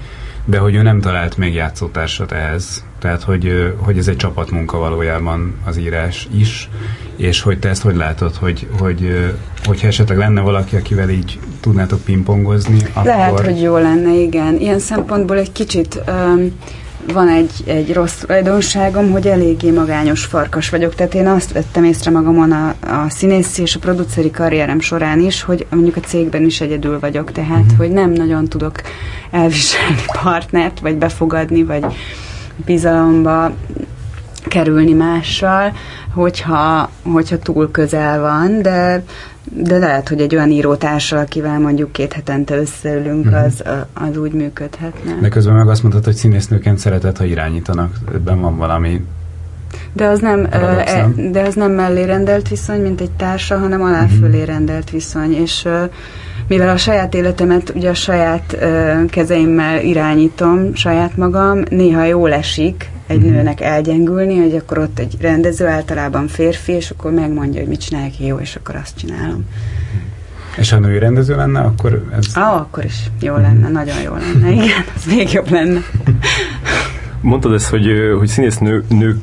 S3: de hogy ő nem talált még játszótársat ehhez. Tehát, hogy, hogy ez egy csapatmunka valójában az írás is, és hogy te ezt hogy látod, hogy, hogy, hogyha esetleg lenne valaki, akivel így tudnátok pingpongozni,
S2: akkor... Lehet, hogy jó lenne, igen. Ilyen szempontból egy kicsit... Um, van egy, egy rossz tulajdonságom, hogy eléggé magányos farkas vagyok, tehát én azt vettem észre magamon a, a színészi és a produceri karrierem során is, hogy mondjuk a cégben is egyedül vagyok, tehát uh-huh. hogy nem nagyon tudok elviselni partnert, vagy befogadni, vagy bizalomba kerülni mással, hogyha, hogyha túl közel van, de de lehet, hogy egy olyan írótársal, akivel mondjuk két hetente összeülünk, mm-hmm. az, az úgy működhetne.
S3: De közben meg azt mondtad, hogy színésznőként szeretett, ha irányítanak. Ebben van valami
S2: de az nem, paradox, nem? de az nem mellé rendelt viszony, mint egy társa, hanem alá mm-hmm. fölé rendelt viszony, és mivel a saját életemet ugye a saját kezeimmel irányítom, saját magam, néha jól esik egy mm-hmm. nőnek elgyengülni, hogy akkor ott egy rendező, általában férfi, és akkor megmondja, hogy mit csinálják jó, és akkor azt csinálom.
S3: És ha női rendező lenne, akkor ez...
S2: Ah, akkor is jó lenne, mm. nagyon jó lenne, *laughs* igen, az még jobb lenne.
S1: Mondtad ezt, hogy, hogy színésznő, nő,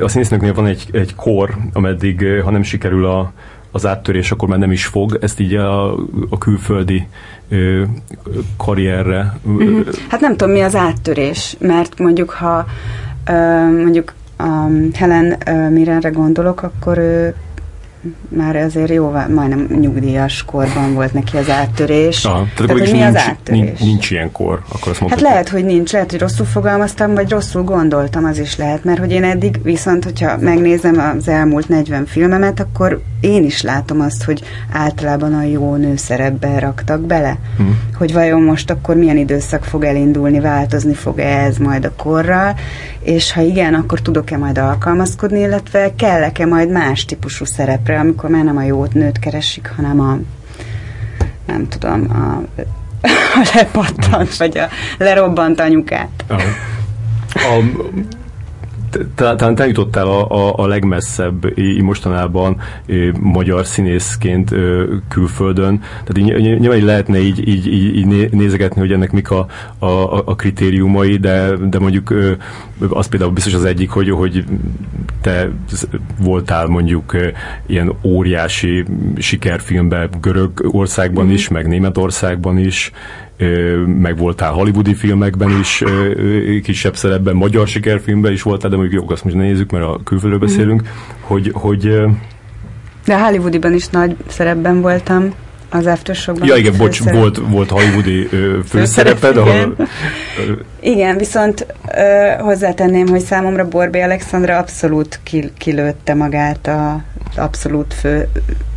S1: a színésznőknél van egy, egy kor, ameddig, ha nem sikerül a, az áttörés, akkor már nem is fog. Ezt így a, a külföldi ö, karrierre.
S2: Uh-huh. Hát nem tudom, mi az áttörés, mert mondjuk, ha ö, mondjuk a Helen Mirrenre gondolok, akkor ő már azért jó, majdnem nyugdíjas korban volt neki az áttörés.
S1: Aha, tehát, tehát hogy mi nincs, az áttörés? Nincs, nincs ilyen kor, akkor azt
S2: Hát lehet, hogy nincs, lehet, hogy rosszul fogalmaztam, vagy rosszul gondoltam, az is lehet, mert hogy én eddig viszont, hogyha megnézem az elmúlt 40 filmemet, akkor én is látom azt, hogy általában a jó nőszerepbe raktak bele. Hmm. Hogy vajon most akkor milyen időszak fog elindulni, változni fog-e ez majd a korral, és ha igen, akkor tudok-e majd alkalmazkodni, illetve kell-e majd más típusú szerepre, amikor már nem a jót nőt keresik, hanem a nem tudom, a, a lepattant, vagy a lerobbant anyukát. A,
S1: a, talán te jutottál a, a, a legmesszebb mostanában magyar színészként külföldön. Tehát így, nyilván lehetne így, így, így, így nézegetni, hogy ennek mik a, a, a kritériumai, de, de mondjuk az például biztos az egyik, hogy, hogy te voltál mondjuk ilyen óriási sikerfilmben Görögországban mm-hmm. is, meg Németországban is, meg voltál hollywoodi filmekben is, kisebb szerepben, magyar sikerfilmben is voltál, de mondjuk jó, azt most nézzük, mert a külföldről mhm. beszélünk, mm. hogy, hogy
S2: de hollywoodiban is nagy szerepben voltam az Aftershokban.
S1: Ja, igen, bocs, volt, volt hollywoodi főszereped, ahol...
S2: Igen, viszont ö, hozzátenném, hogy számomra Borbé Alexandra abszolút kilőtte magát a abszolút fő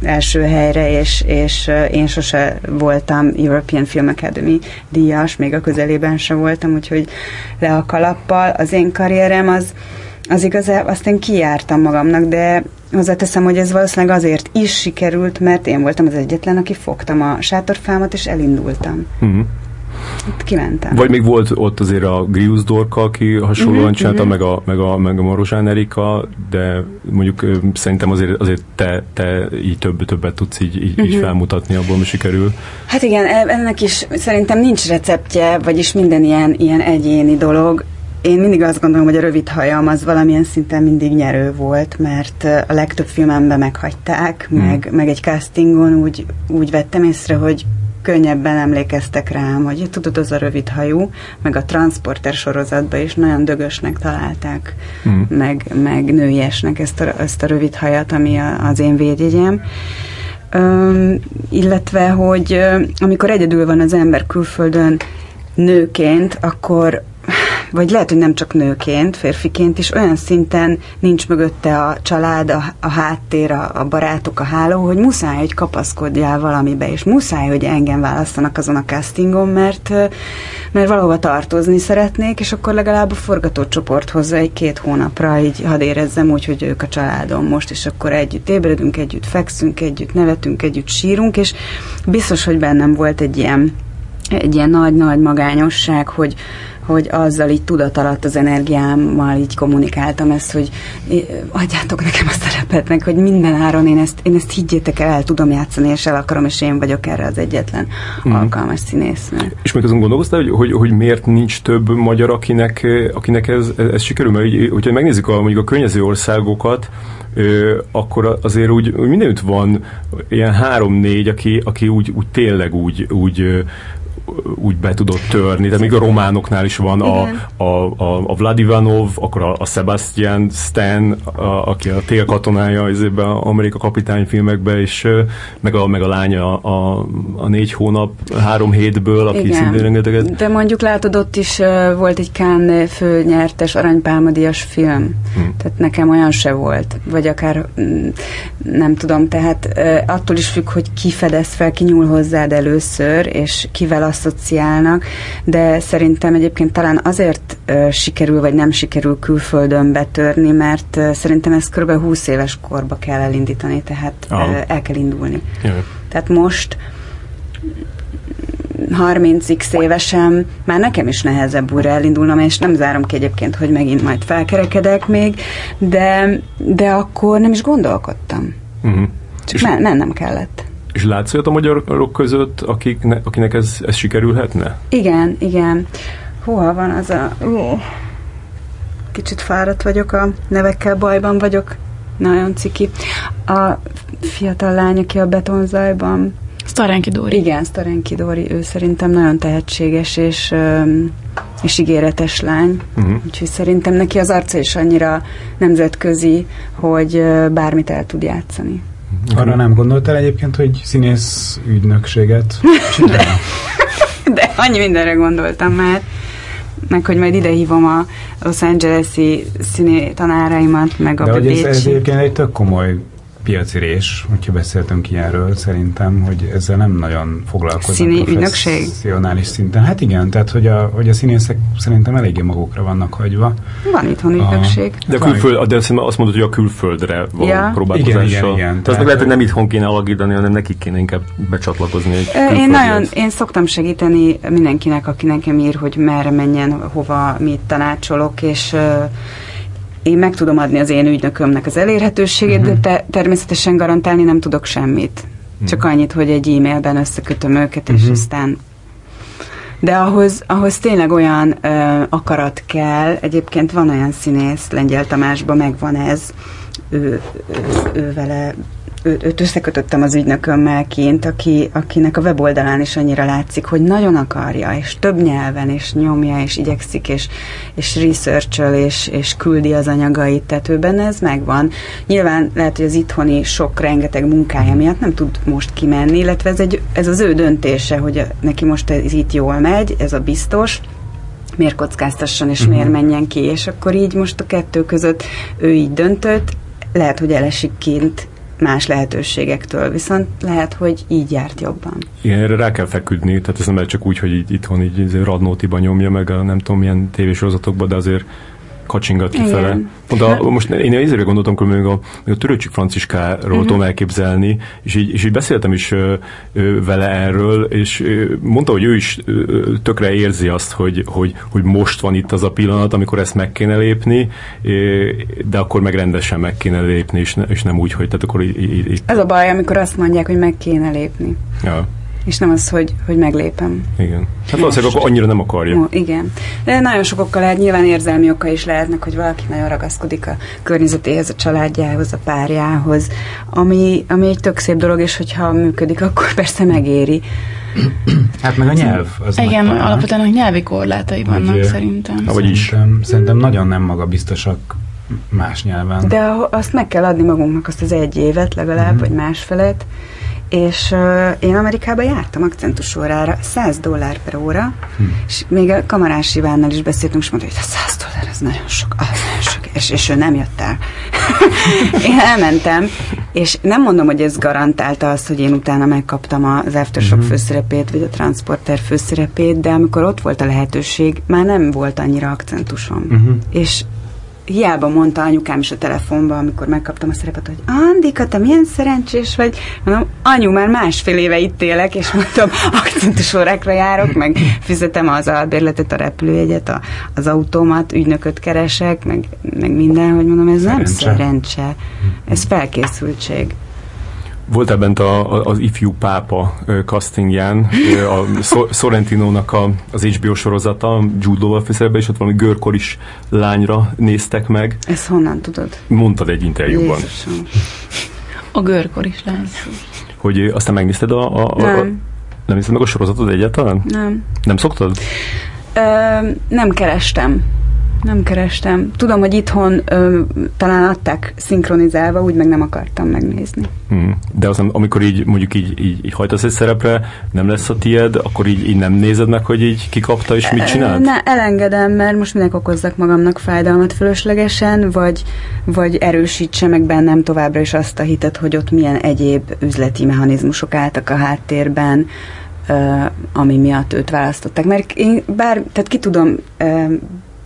S2: első helyre, és, és én sose voltam European Film Academy díjas, még a közelében sem voltam, úgyhogy le a kalappal. Az én karrierem az, az igazán, azt én kijártam magamnak, de hozzáteszem, hogy ez valószínűleg azért is sikerült, mert én voltam az egyetlen, aki fogtam a sátorfámat, és elindultam. Uh-huh. Kimentem.
S1: Vagy még volt ott azért a Grius Dorka, aki hasonlóan uh-huh, csinálta, uh-huh. meg a, meg a, meg a Marozsán Erika, de mondjuk szerintem azért, azért te, te így több, többet tudsz így, így, így felmutatni, abból mi sikerül.
S2: Hát igen, e, ennek is szerintem nincs receptje, vagyis minden ilyen, ilyen egyéni dolog én mindig azt gondolom, hogy a rövid hajam az valamilyen szinten mindig nyerő volt, mert a legtöbb filmemben meghagyták, mm. meg, meg egy castingon úgy, úgy vettem észre, hogy könnyebben emlékeztek rám, hogy tudod, az a rövid hajú, meg a Transporter sorozatban is nagyon dögösnek találták, mm. meg, meg nőiesnek ezt a, ezt a rövid hajat, ami a, az én védjegyem. Üm, illetve, hogy amikor egyedül van az ember külföldön nőként, akkor vagy lehet, hogy nem csak nőként, férfiként is, olyan szinten nincs mögötte a család, a, a háttér, a, a barátok, a háló, hogy muszáj, hogy kapaszkodjál valamibe, és muszáj, hogy engem választanak azon a castingon, mert, mert valahova tartozni szeretnék, és akkor legalább a forgatócsoport hozza egy-két hónapra, így hadd érezzem úgy, hogy ők a családom most, és akkor együtt ébredünk, együtt fekszünk, együtt nevetünk, együtt sírunk, és biztos, hogy bennem volt egy ilyen egy ilyen nagy-nagy magányosság, hogy, hogy azzal így tudat alatt az energiámmal így kommunikáltam ezt, hogy adjátok nekem a szerepet, meg hogy minden áron én ezt, én ezt higgyétek el, el tudom játszani, és el akarom, és én vagyok erre az egyetlen mm. alkalmas színésznő.
S1: És még azon gondolkoztál, hogy, hogy, hogy miért nincs több magyar, akinek, akinek ez, ez sikerül? Mert hogy, hogyha megnézzük a, mondjuk a környező országokat, akkor azért úgy, úgy mindenütt van ilyen három-négy, aki, aki úgy, úgy tényleg úgy, úgy úgy be tudott törni, de még a románoknál is van a, a, a, a Vladivanov, akkor a, a Sebastian Stan, a, aki a télkatonája az Amerika kapitány filmekben, és meg a, meg a lánya a, a négy hónap, három hétből, aki Igen. szintén rengeteget.
S2: De mondjuk látod, ott is volt egy Kán főnyertes aranypálmadias film, hmm. tehát nekem olyan se volt, vagy akár mm, nem tudom, tehát attól is függ, hogy ki fedez fel, ki nyúl hozzád először, és kivel asszociálnak, de szerintem egyébként talán azért sikerül, vagy nem sikerül külföldön betörni, mert szerintem ezt kb. 20 éves korba kell elindítani, tehát uh, el kell indulni. Jaj. Tehát most 30x évesen már nekem is nehezebb újra elindulnom, és nem zárom ki egyébként, hogy megint majd felkerekedek még, de, de akkor nem is gondolkodtam. Uh-huh. Csak men- mennem kellett.
S1: És látsz olyat a magyarok között, akik ne, akinek ez, ez sikerülhetne?
S2: Igen, igen. Hol van az a... Uh, kicsit fáradt vagyok, a nevekkel bajban vagyok. Nagyon ciki. A fiatal lány, aki a betonzajban
S4: Starenki Dóri.
S2: Igen, Starenki Dóri, ő szerintem nagyon tehetséges és, és ígéretes lány. Uh-huh. Úgyhogy szerintem neki az arca is annyira nemzetközi, hogy bármit el tud játszani.
S3: Arra nem gondoltál egyébként, hogy színész ügynökséget
S2: de, *laughs* de annyi mindenre gondoltam már meg hogy majd ide hívom a Los Angeles-i színé tanáraimat, meg a
S3: De hogy ez, ez egyébként egy tök komoly piacirés, hogyha beszéltünk ilyenről, szerintem, hogy ezzel nem nagyon foglalkoznak
S2: Színi ügynökség?
S3: szinten. Hát igen, tehát hogy a, hogy a színészek szerintem eléggé magukra vannak hagyva.
S2: Van itthon ügynökség.
S1: De, a külföld, de azt mondod, hogy a külföldre van ja. próbálkozással. Igen, igen, igen. Tehát, meg lehet, hogy nem itthon kéne alakítani, hanem nekik kéne inkább becsatlakozni egy
S2: Én nagyon, én szoktam segíteni mindenkinek, aki nekem ír, hogy merre menjen, hova, mit tanácsolok, és én meg tudom adni az én ügynökömnek az elérhetőségét, uh-huh. de te, természetesen garantálni nem tudok semmit. Uh-huh. Csak annyit, hogy egy e-mailben összekötöm őket, és uh-huh. aztán de ahhoz, ahhoz tényleg olyan ö, akarat kell, egyébként van olyan színész, Lengyel Tamásban megvan ez, ő, ő, ő vele őt összekötöttem az ügynökömmel kint, aki, akinek a weboldalán is annyira látszik, hogy nagyon akarja, és több nyelven, és nyomja, és igyekszik, és, és research és, és küldi az anyagait, tehát ő benne ez megvan. Nyilván lehet, hogy az itthoni sok rengeteg munkája miatt nem tud most kimenni, illetve ez, egy, ez az ő döntése, hogy neki most ez itt jól megy, ez a biztos, miért kockáztasson és uh-huh. miért menjen ki, és akkor így most a kettő között ő így döntött, lehet, hogy elesik kint más lehetőségektől, viszont lehet, hogy így járt jobban.
S1: Igen, erre rá kell feküdni, tehát ez nem csak úgy, hogy így, itthon így radnótiba nyomja meg a nem tudom milyen tévésorozatokba, de azért kacsingat kifele. Igen. Pont a, most én ezért gondoltam, hogy még a, még a Törőcsik Franciskáról uh-huh. tudom elképzelni, és így, és így beszéltem is ö, ö, vele erről, és ö, mondta, hogy ő is ö, tökre érzi azt, hogy, hogy, hogy most van itt az a pillanat, amikor ezt meg kéne lépni, ö, de akkor meg rendesen meg kéne lépni, és, ne, és nem úgy, hogy tehát akkor így, így, így.
S2: Ez a baj, amikor azt mondják, hogy meg kéne lépni.
S1: Ja
S2: és nem az, hogy, hogy meglépem.
S1: Igen. Hát valószínűleg akkor annyira nem akarja. Ó,
S2: igen. De nagyon sok okkal lehet, nyilván érzelmi oka is lehetnek, hogy valaki nagyon ragaszkodik a környezetéhez, a családjához, a párjához, ami, ami egy tök szép dolog, és hogyha működik, akkor persze megéri.
S3: Hát meg a nyelv.
S4: Az Igen, nagy alapvetően a nyelvi korlátai vannak Ugye, szerintem.
S3: Vagyis. Szerintem, szerintem nagyon nem magabiztosak más nyelven.
S2: De azt meg kell adni magunknak azt az egy évet legalább, mm. vagy másfelet, és uh, én Amerikába jártam akcentus órára, 100 dollár per óra, hm. és még a kamarás Ivánnal is beszéltünk, és mondta, hogy a 100 dollár, ez nagyon sok, az nagyon sok, és, és ő nem jött el. *laughs* én elmentem, és nem mondom, hogy ez garantálta azt, hogy én utána megkaptam az Aftershock uh-huh. főszerepét, vagy a Transporter főszerepét, de amikor ott volt a lehetőség, már nem volt annyira akcentusom. Uh-huh. És hiába mondta anyukám is a telefonban, amikor megkaptam a szerepet, hogy Andika, te milyen szerencsés vagy. Mondom, anyu, már másfél éve itt élek, és mondtam, *laughs* akcentus órákra járok, meg fizetem az albérletet, a repülőjegyet, a, az autómat, ügynököt keresek, meg, meg minden, hogy mondom, ez szerencse. nem szerencse, ez felkészültség.
S1: Voltál bent a, a, az ifjú pápa castingján, a Sorrentinónak a, az HBO sorozata, Jude Law főszerepben, és ott valami görkoris lányra néztek meg.
S2: Ezt honnan tudod?
S1: Mondtad egy interjúban.
S2: Jézusom.
S4: A görkoris lány.
S1: Hogy aztán megnézted a... a, a
S2: nem.
S1: Nem hiszem meg a sorozatot egyáltalán?
S2: Nem.
S1: Nem szoktad?
S2: Ö, nem kerestem. Nem kerestem. Tudom, hogy itthon ö, talán adták szinkronizálva, úgy meg nem akartam megnézni.
S1: Hmm. De aztán, amikor így mondjuk így, így, így hajtasz egy szerepre, nem lesz a tied, akkor így, így nem nézed meg, hogy így kikapta és mit csinált?
S2: Ne, elengedem, mert most minek okozzak magamnak fájdalmat fölöslegesen, vagy, vagy erősítse meg bennem továbbra is azt a hitet, hogy ott milyen egyéb üzleti mechanizmusok álltak a háttérben, ami miatt őt választották. Mert én bár, tehát ki tudom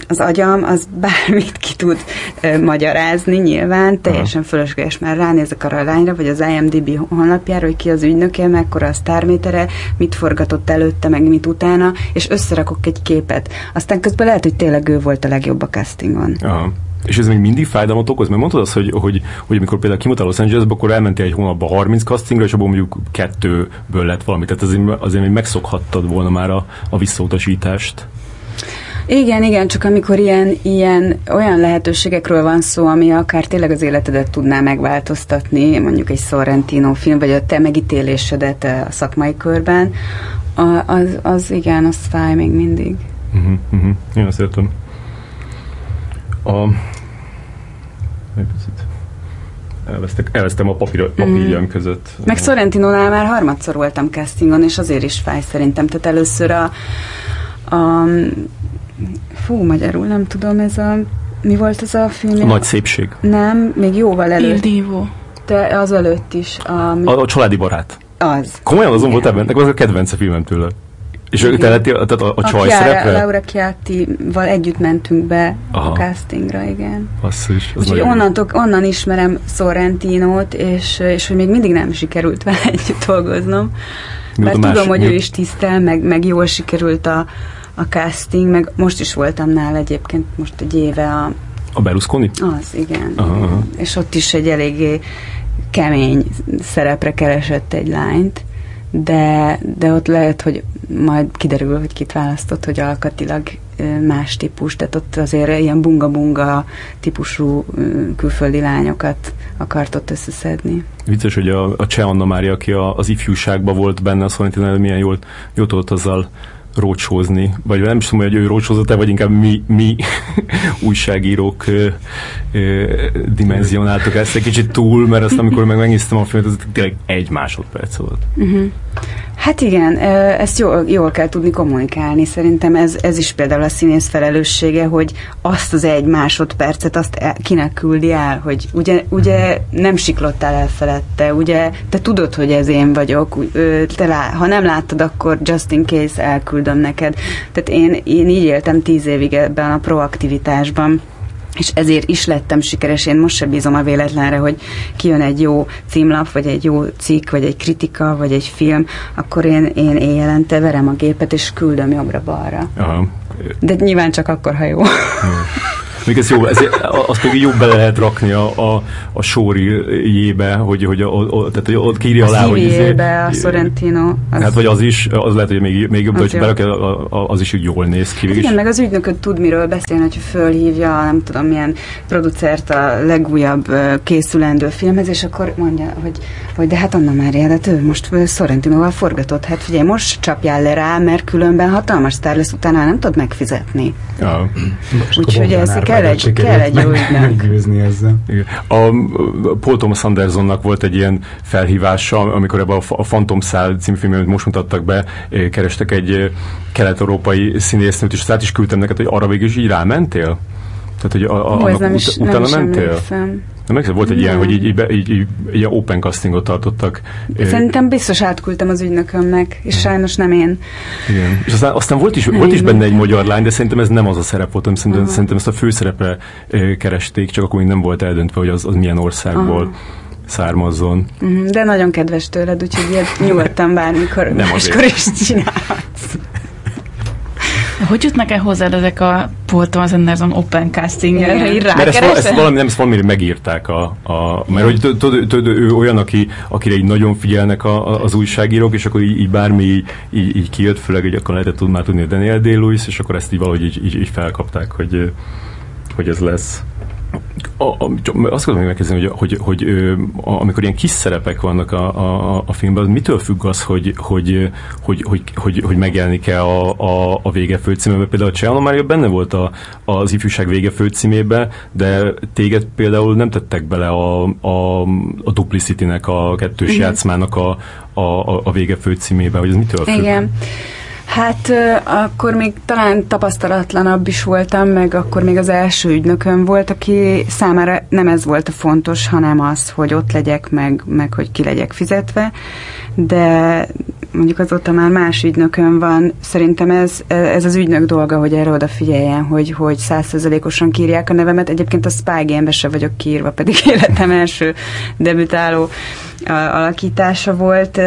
S2: az agyam az *laughs* bármit ki tud ö, magyarázni nyilván, teljesen Aha. fölösleges, már ránézek arra a lányra, vagy az IMDB honlapjára, hogy ki az ügynöke, mekkora a sztármétere, mit forgatott előtte, meg mit utána, és összerakok egy képet. Aztán közben lehet, hogy tényleg ő volt a legjobb a castingon.
S1: Aha. És ez még mindig fájdalmat okoz? Mert mondtad azt, hogy, hogy, hogy amikor például kimutatta Los Angelesbe, akkor elmentél egy hónapba 30 castingra, és abból mondjuk kettőből lett valami. Tehát azért, azért még megszokhattad volna már a, a visszautasítást.
S2: Igen, igen, csak amikor ilyen, ilyen olyan lehetőségekről van szó, ami akár tényleg az életedet tudná megváltoztatni, mondjuk egy Sorrentino film, vagy a te megítélésedet a szakmai körben, az, az igen, az fáj még mindig.
S1: Uh-huh, uh-huh. Én azt értem. A... Egy picit. Elvesztek, elvesztem a papír, papírjam mm. között.
S2: Meg Sorrentinónál már harmadszor voltam castingon, és azért is fáj szerintem. Tehát először a, a fú, magyarul nem tudom, ez a mi volt ez a film?
S1: A nagy szépség.
S2: Nem, még jóval előtt.
S4: Il Divo.
S2: De az előtt is.
S1: A, mi... a, a családi barát.
S2: Az.
S1: Komolyan azon volt ebben? az a kedvenc filmem tőle. És ő te lettél, tehát a, a, a csaj szerepre?
S2: Laura Chiatti-val együtt mentünk be Aha. a castingra, igen.
S1: Basszus.
S2: Úgyhogy onnan, onnan ismerem Sorrentinót, és, és hogy még mindig nem sikerült vele *laughs* együtt dolgoznom. Mi Mert tudom, más, hogy mi... ő is tisztel, meg, meg jól sikerült a, a casting, meg most is voltam nála egyébként most egy éve a...
S1: A Berlusconi?
S2: Az, igen. Aha, aha. És ott is egy eléggé kemény szerepre keresett egy lányt, de, de ott lehet, hogy majd kiderül, hogy kit választott, hogy alkatilag más típus, tehát ott azért ilyen bunga-bunga típusú külföldi lányokat akart ott összeszedni.
S1: Vicces, hogy a, a Cseh Anna Mária, aki a, az ifjúságban volt benne, azt mondja, hogy milyen jól, jól tudott azzal rócsózni, vagy nem is tudom, hogy ő rócsózott-e, vagy inkább mi, mi *laughs* újságírók ö, ö, dimenzionáltuk ezt egy kicsit túl, mert azt amikor meg megnéztem a filmet, az tényleg egy másodperc volt. Uh-huh.
S2: Hát igen, ezt jól, jól kell tudni kommunikálni. Szerintem ez, ez is például a színész felelőssége, hogy azt az egy másodpercet azt el, kinek küldi el, hogy ugye, ugye nem siklottál el felette, ugye te tudod, hogy ez én vagyok, te lá, ha nem láttad, akkor just in case elküldöm neked. Tehát én, én így éltem tíz évig ebben a proaktivitásban és ezért is lettem sikeres. Én most sem bízom a véletlenre, hogy kijön egy jó címlap, vagy egy jó cikk, vagy egy kritika, vagy egy film, akkor én, én éjjelente verem a gépet, és küldöm jobbra-balra. De nyilván csak akkor, ha jó. *laughs*
S1: Még ez jó, ez, azt még jobb bele lehet rakni a, a, a jébe, hogy, hogy, a, a, tehát, hogy ott kírja alá, hogy...
S2: Izé- a Sorrentino.
S1: Az hát vagy az is, az lehet, hogy még, még jobb, hogy berakja, az is úgy jól néz ki.
S2: Hát igen, meg az ügynököt tud miről beszélni, hogy fölhívja, nem tudom, milyen producert a legújabb készülendő filmhez, és akkor mondja, hogy, hogy de hát Anna Mária, de ő most Sorrentinoval forgatott, hát figyelj, most csapjál le rá, mert különben hatalmas sztár lesz, utána nem tudod megfizetni. Ja. Úgyhogy ez kell egy, kell egy jó
S3: meggyőzni ezzel.
S1: A Paul Thomas Andersonnak volt egy ilyen felhívása, amikor ebben a Phantom Szál című filmben, amit most mutattak be, kerestek egy kelet-európai színésznőt, és át is küldtem neked, hogy arra végül is így rámentél? Tehát, hogy a, a,
S2: annak nem is, utána nem mentél? Emlékszem.
S1: Nem meg volt egy ilyen, hogy így, így, így, így, így open castingot tartottak.
S2: Szerintem biztos átküldtem az ügynökömnek, és sajnos nem én.
S1: Igen. És aztán, aztán volt, is, volt is benne egy magyar lány, de szerintem ez nem az a szerep volt, hanem szerintem, szerintem ezt a főszerepre keresték, csak akkor még nem volt eldöntve, hogy az, az milyen országból. Aha származzon.
S2: Mhm, de nagyon kedves tőled, úgyhogy ilyet nyugodtan bármikor, nem máskor is csinálhatsz.
S4: Hogy jutnak el hozzád ezek a Paul Thomas Anderson open casting
S1: Mert ezt, ezt valami, nem, ezt valami megírták, a, a, mert hogy tudod, tud, ő olyan, aki, akire így nagyon figyelnek a, a, az újságírók, és akkor így, így bármi így, így, így kijött, főleg, hogy akkor lehetett tud már tudni a Daniel Day-Lewis, és akkor ezt így valahogy így, így, így felkapták, hogy, hogy ez lesz. A, azt akarom megkezdeni, hogy, hogy, hogy a, amikor ilyen kis szerepek vannak a, a, a filmben, mitől függ az, hogy, hogy, hogy, hogy, hogy, hogy megjelenik-e a, a, a vége főcímében? Például a Csálló Mária benne volt a, az ifjúság vége főcímébe, de téged például nem tettek bele a, a, a Duplicity-nek, a kettős uh-huh. játszmának a, a, a vége főcímébe, hogy ez mitől függ?
S2: Igen. Hát akkor még talán tapasztalatlanabb is voltam, meg akkor még az első ügynökön volt, aki számára nem ez volt a fontos, hanem az, hogy ott legyek, meg, meg hogy ki legyek fizetve, de mondjuk azóta már más ügynökön van, szerintem ez, ez az ügynök dolga, hogy erre odafigyeljen, hogy, hogy százszerzelékosan kírják a nevemet. Egyébként a Spy Game-be se vagyok kiírva, pedig *laughs* életem első debütáló alakítása volt,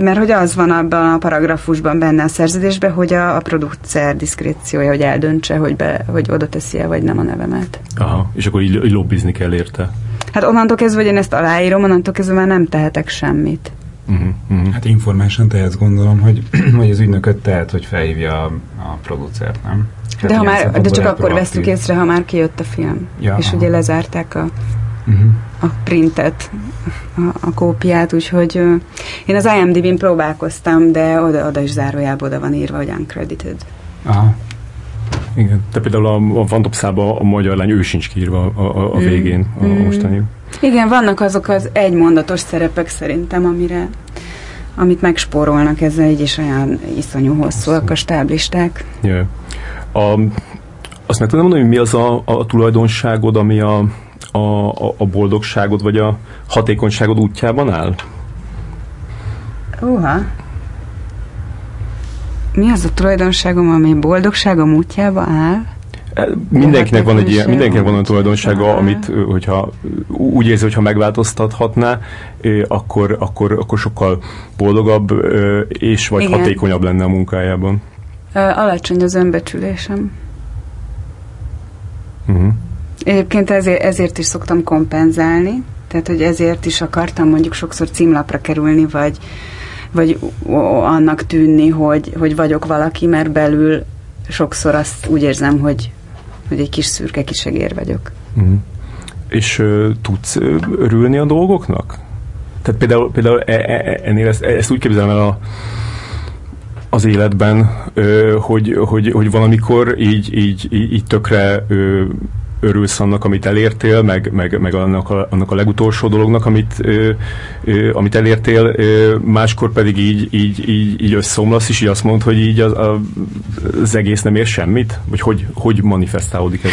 S2: mert hogy az van abban a paragrafusban benne a szerződésben, hogy a, a producer diszkréciója, hogy eldöntse, hogy, be, hogy oda teszi -e, vagy nem a nevemet.
S1: Aha, és akkor így, így lobbizni kell érte.
S2: Hát onnantól kezdve, hogy én ezt aláírom, onnantól kezdve már nem tehetek semmit.
S3: Uh-huh, uh-huh. Hát information tehetsz gondolom, hogy, *clears throat* hogy az ügynököt tehet, hogy felhívja a, a producert, nem?
S2: Tehát de, ha már, de csak akkor vesztük észre, ha már kijött a film. Ja, és aha. ugye lezárták a uh-huh. A printet, a, a kópiát, úgyhogy uh, én az IMDb-n próbálkoztam, de oda, oda is zárójában oda van írva, hogy uncredited.
S1: Aha. Igen, de például a, a Vantopszába a magyar lány, ő sincs kiírva a, a, a mm. végén, a, mm. mostani.
S2: Igen, vannak azok az egymondatos szerepek szerintem, amire amit megspórolnak, ez egy is olyan iszonyú hosszúak a stáblisták.
S1: Yeah. A, azt meg tudom mondani, hogy mi az a, a tulajdonságod, ami a, a, a boldogságod vagy a hatékonyságod útjában áll?
S2: Uha. Mi az a tulajdonságom, ami boldogságom útjába áll?
S1: E, mindenkinek van egy ilyen, mindenkinek van olyan tulajdonsága, amit, hogyha úgy érzi, hogyha megváltoztathatná, akkor, akkor, akkor sokkal boldogabb és vagy Igen. hatékonyabb lenne a munkájában.
S2: Alacsony az önbecsülésem. Uh-huh. Egyébként ezért, ezért is szoktam kompenzálni, tehát hogy ezért is akartam mondjuk sokszor címlapra kerülni, vagy, vagy annak tűnni, hogy, hogy vagyok valaki, mert belül sokszor azt úgy érzem, hogy, hogy egy kis szürke kisegér vagyok. Mm.
S1: És uh, tudsz uh, örülni a dolgoknak? Tehát például, például e, e, e ennél ezt, ezt úgy képzelem el a, az életben, ö, hogy, hogy, hogy valamikor így, így, így, így tökre ö, örülsz annak, amit elértél, meg, meg, meg annak, a, annak a legutolsó dolognak, amit, ö, ö, amit elértél, ö, máskor pedig így, így, így, így összeomlasz, és így azt mondod, hogy így az, az egész nem ér semmit? Vagy hogy, hogy manifestálódik ez?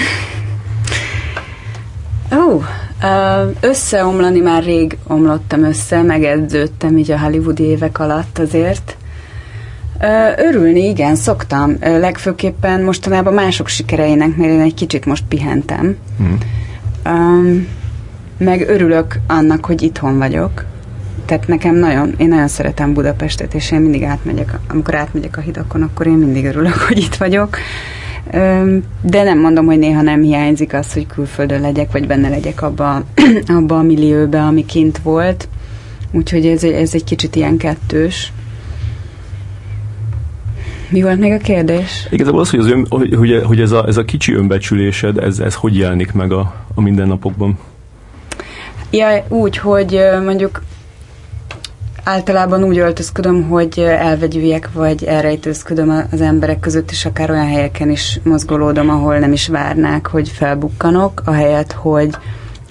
S2: Ó, oh, összeomlani már rég omlottam össze, megedződtem így a hollywoodi évek alatt azért, Örülni, igen, szoktam. Legfőképpen mostanában mások sikereinek, mert én egy kicsit most pihentem. Mm. Um, meg örülök annak, hogy itthon vagyok. Tehát nekem nagyon, én nagyon szeretem Budapestet, és én mindig átmegyek, amikor átmegyek a hidakon, akkor én mindig örülök, hogy itt vagyok. De nem mondom, hogy néha nem hiányzik az, hogy külföldön legyek, vagy benne legyek abba, *clears throat* abba a millióbe, ami kint volt. Úgyhogy ez, ez egy kicsit ilyen kettős. Mi volt még a kérdés?
S1: Igazából az, hogy, az ön, hogy, hogy ez, a, ez a kicsi önbecsülésed, ez, ez hogy jelenik meg a, a mindennapokban?
S2: Ja, úgy, hogy mondjuk általában úgy öltözködöm, hogy elvegyüljek, vagy elrejtőzködöm az emberek között, és akár olyan helyeken is mozgolódom, ahol nem is várnák, hogy felbukkanok, ahelyett, hogy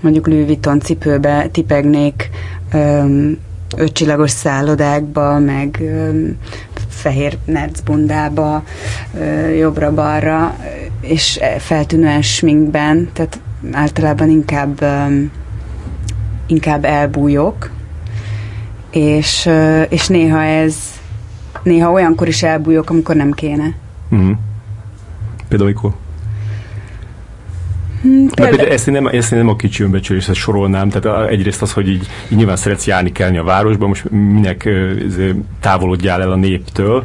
S2: mondjuk Louis Vuitton cipőbe tipegnék öm, ötcsillagos szállodákba, meg öm, fehér nercbundába, jobbra-balra, és feltűnően sminkben, tehát általában inkább inkább elbújok, és, és néha ez néha olyankor is elbújok, amikor nem kéne. Mm.
S1: Például mikor? Hmm, például... ezt, én nem, ezt én nem a kicsi önbecsüléshez sorolnám, tehát egyrészt az, hogy így, így nyilván szeretsz járni kelni a városba, most minek távolodjál el a néptől,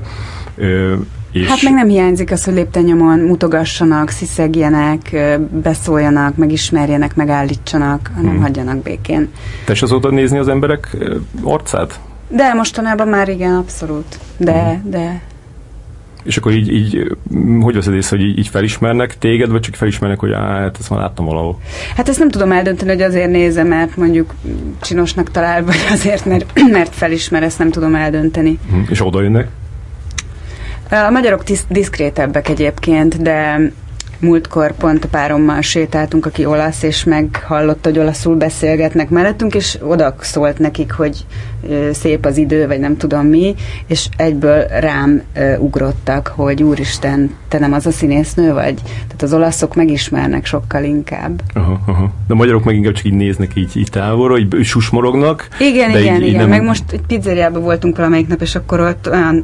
S2: és... Hát meg nem hiányzik az, hogy léptennyomon mutogassanak, sziszegjenek, beszóljanak, megismerjenek, megállítsanak, hanem hmm. hagyjanak békén.
S1: Te is azóta nézni az emberek arcát?
S2: De mostanában már igen, abszolút. De, hmm. de
S1: És akkor így, így hogy veszed észre, hogy így, így felismernek téged, vagy csak felismernek, hogy á, hát ezt már láttam valahol?
S2: Hát ezt nem tudom eldönteni, hogy azért nézem, mert mondjuk csinosnak talál, vagy azért, mert, *clears throat* mert felismer, ezt nem tudom eldönteni.
S1: Hm. És oda jönnek?
S2: A magyarok disz- diszkrétebbek egyébként, de múltkor pont a párommal sétáltunk, aki olasz, és meghallotta, hogy olaszul beszélgetnek mellettünk, és oda szólt nekik, hogy szép az idő, vagy nem tudom mi, és egyből rám ugrottak, hogy úristen, te nem az a színésznő vagy? Tehát az olaszok megismernek sokkal inkább.
S1: Aha, aha. De a magyarok meg inkább csak így néznek így, így távolra, így susmorognak.
S2: Igen,
S1: de
S2: igen,
S1: így, így
S2: igen.
S1: nem...
S2: Meg most egy pizzeriában voltunk valamelyik nap, és akkor ott olyan,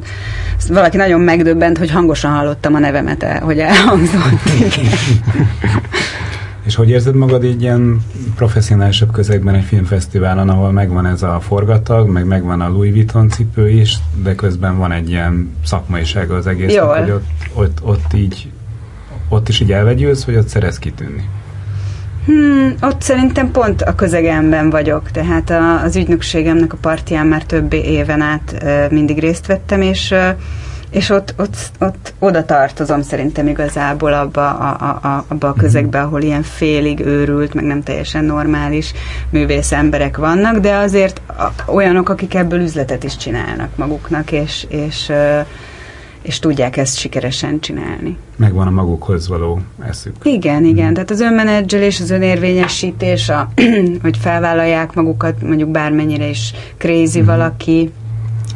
S2: valaki nagyon megdöbbent, hogy hangosan hallottam a nevemet, hogy elhangzott. Igen. *laughs* *laughs*
S3: És hogy érzed magad így ilyen professzionálisabb közegben egy filmfesztiválon, ahol megvan ez a forgatag, meg megvan a Louis Vuitton cipő is, de közben van egy ilyen szakmaisága az
S2: Jól.
S3: hogy ott, ott, ott így ott is így elvegyülsz, vagy ott szeretsz kitűnni?
S2: Hmm, ott szerintem pont a közegemben vagyok, tehát a, az ügynökségemnek a partján már több éven át e, mindig részt vettem, és e, és ott, ott, ott oda tartozom szerintem igazából abba a, a, a, abba a közegbe, ahol ilyen félig őrült, meg nem teljesen normális művész emberek vannak, de azért olyanok, akik ebből üzletet is csinálnak maguknak, és, és, és tudják ezt sikeresen csinálni.
S3: Megvan a magukhoz való eszük.
S2: Igen, igen. Tehát az önmenedzselés, az önérvényesítés, a, *clears throat* hogy felvállalják magukat, mondjuk bármennyire is crazy mm. valaki,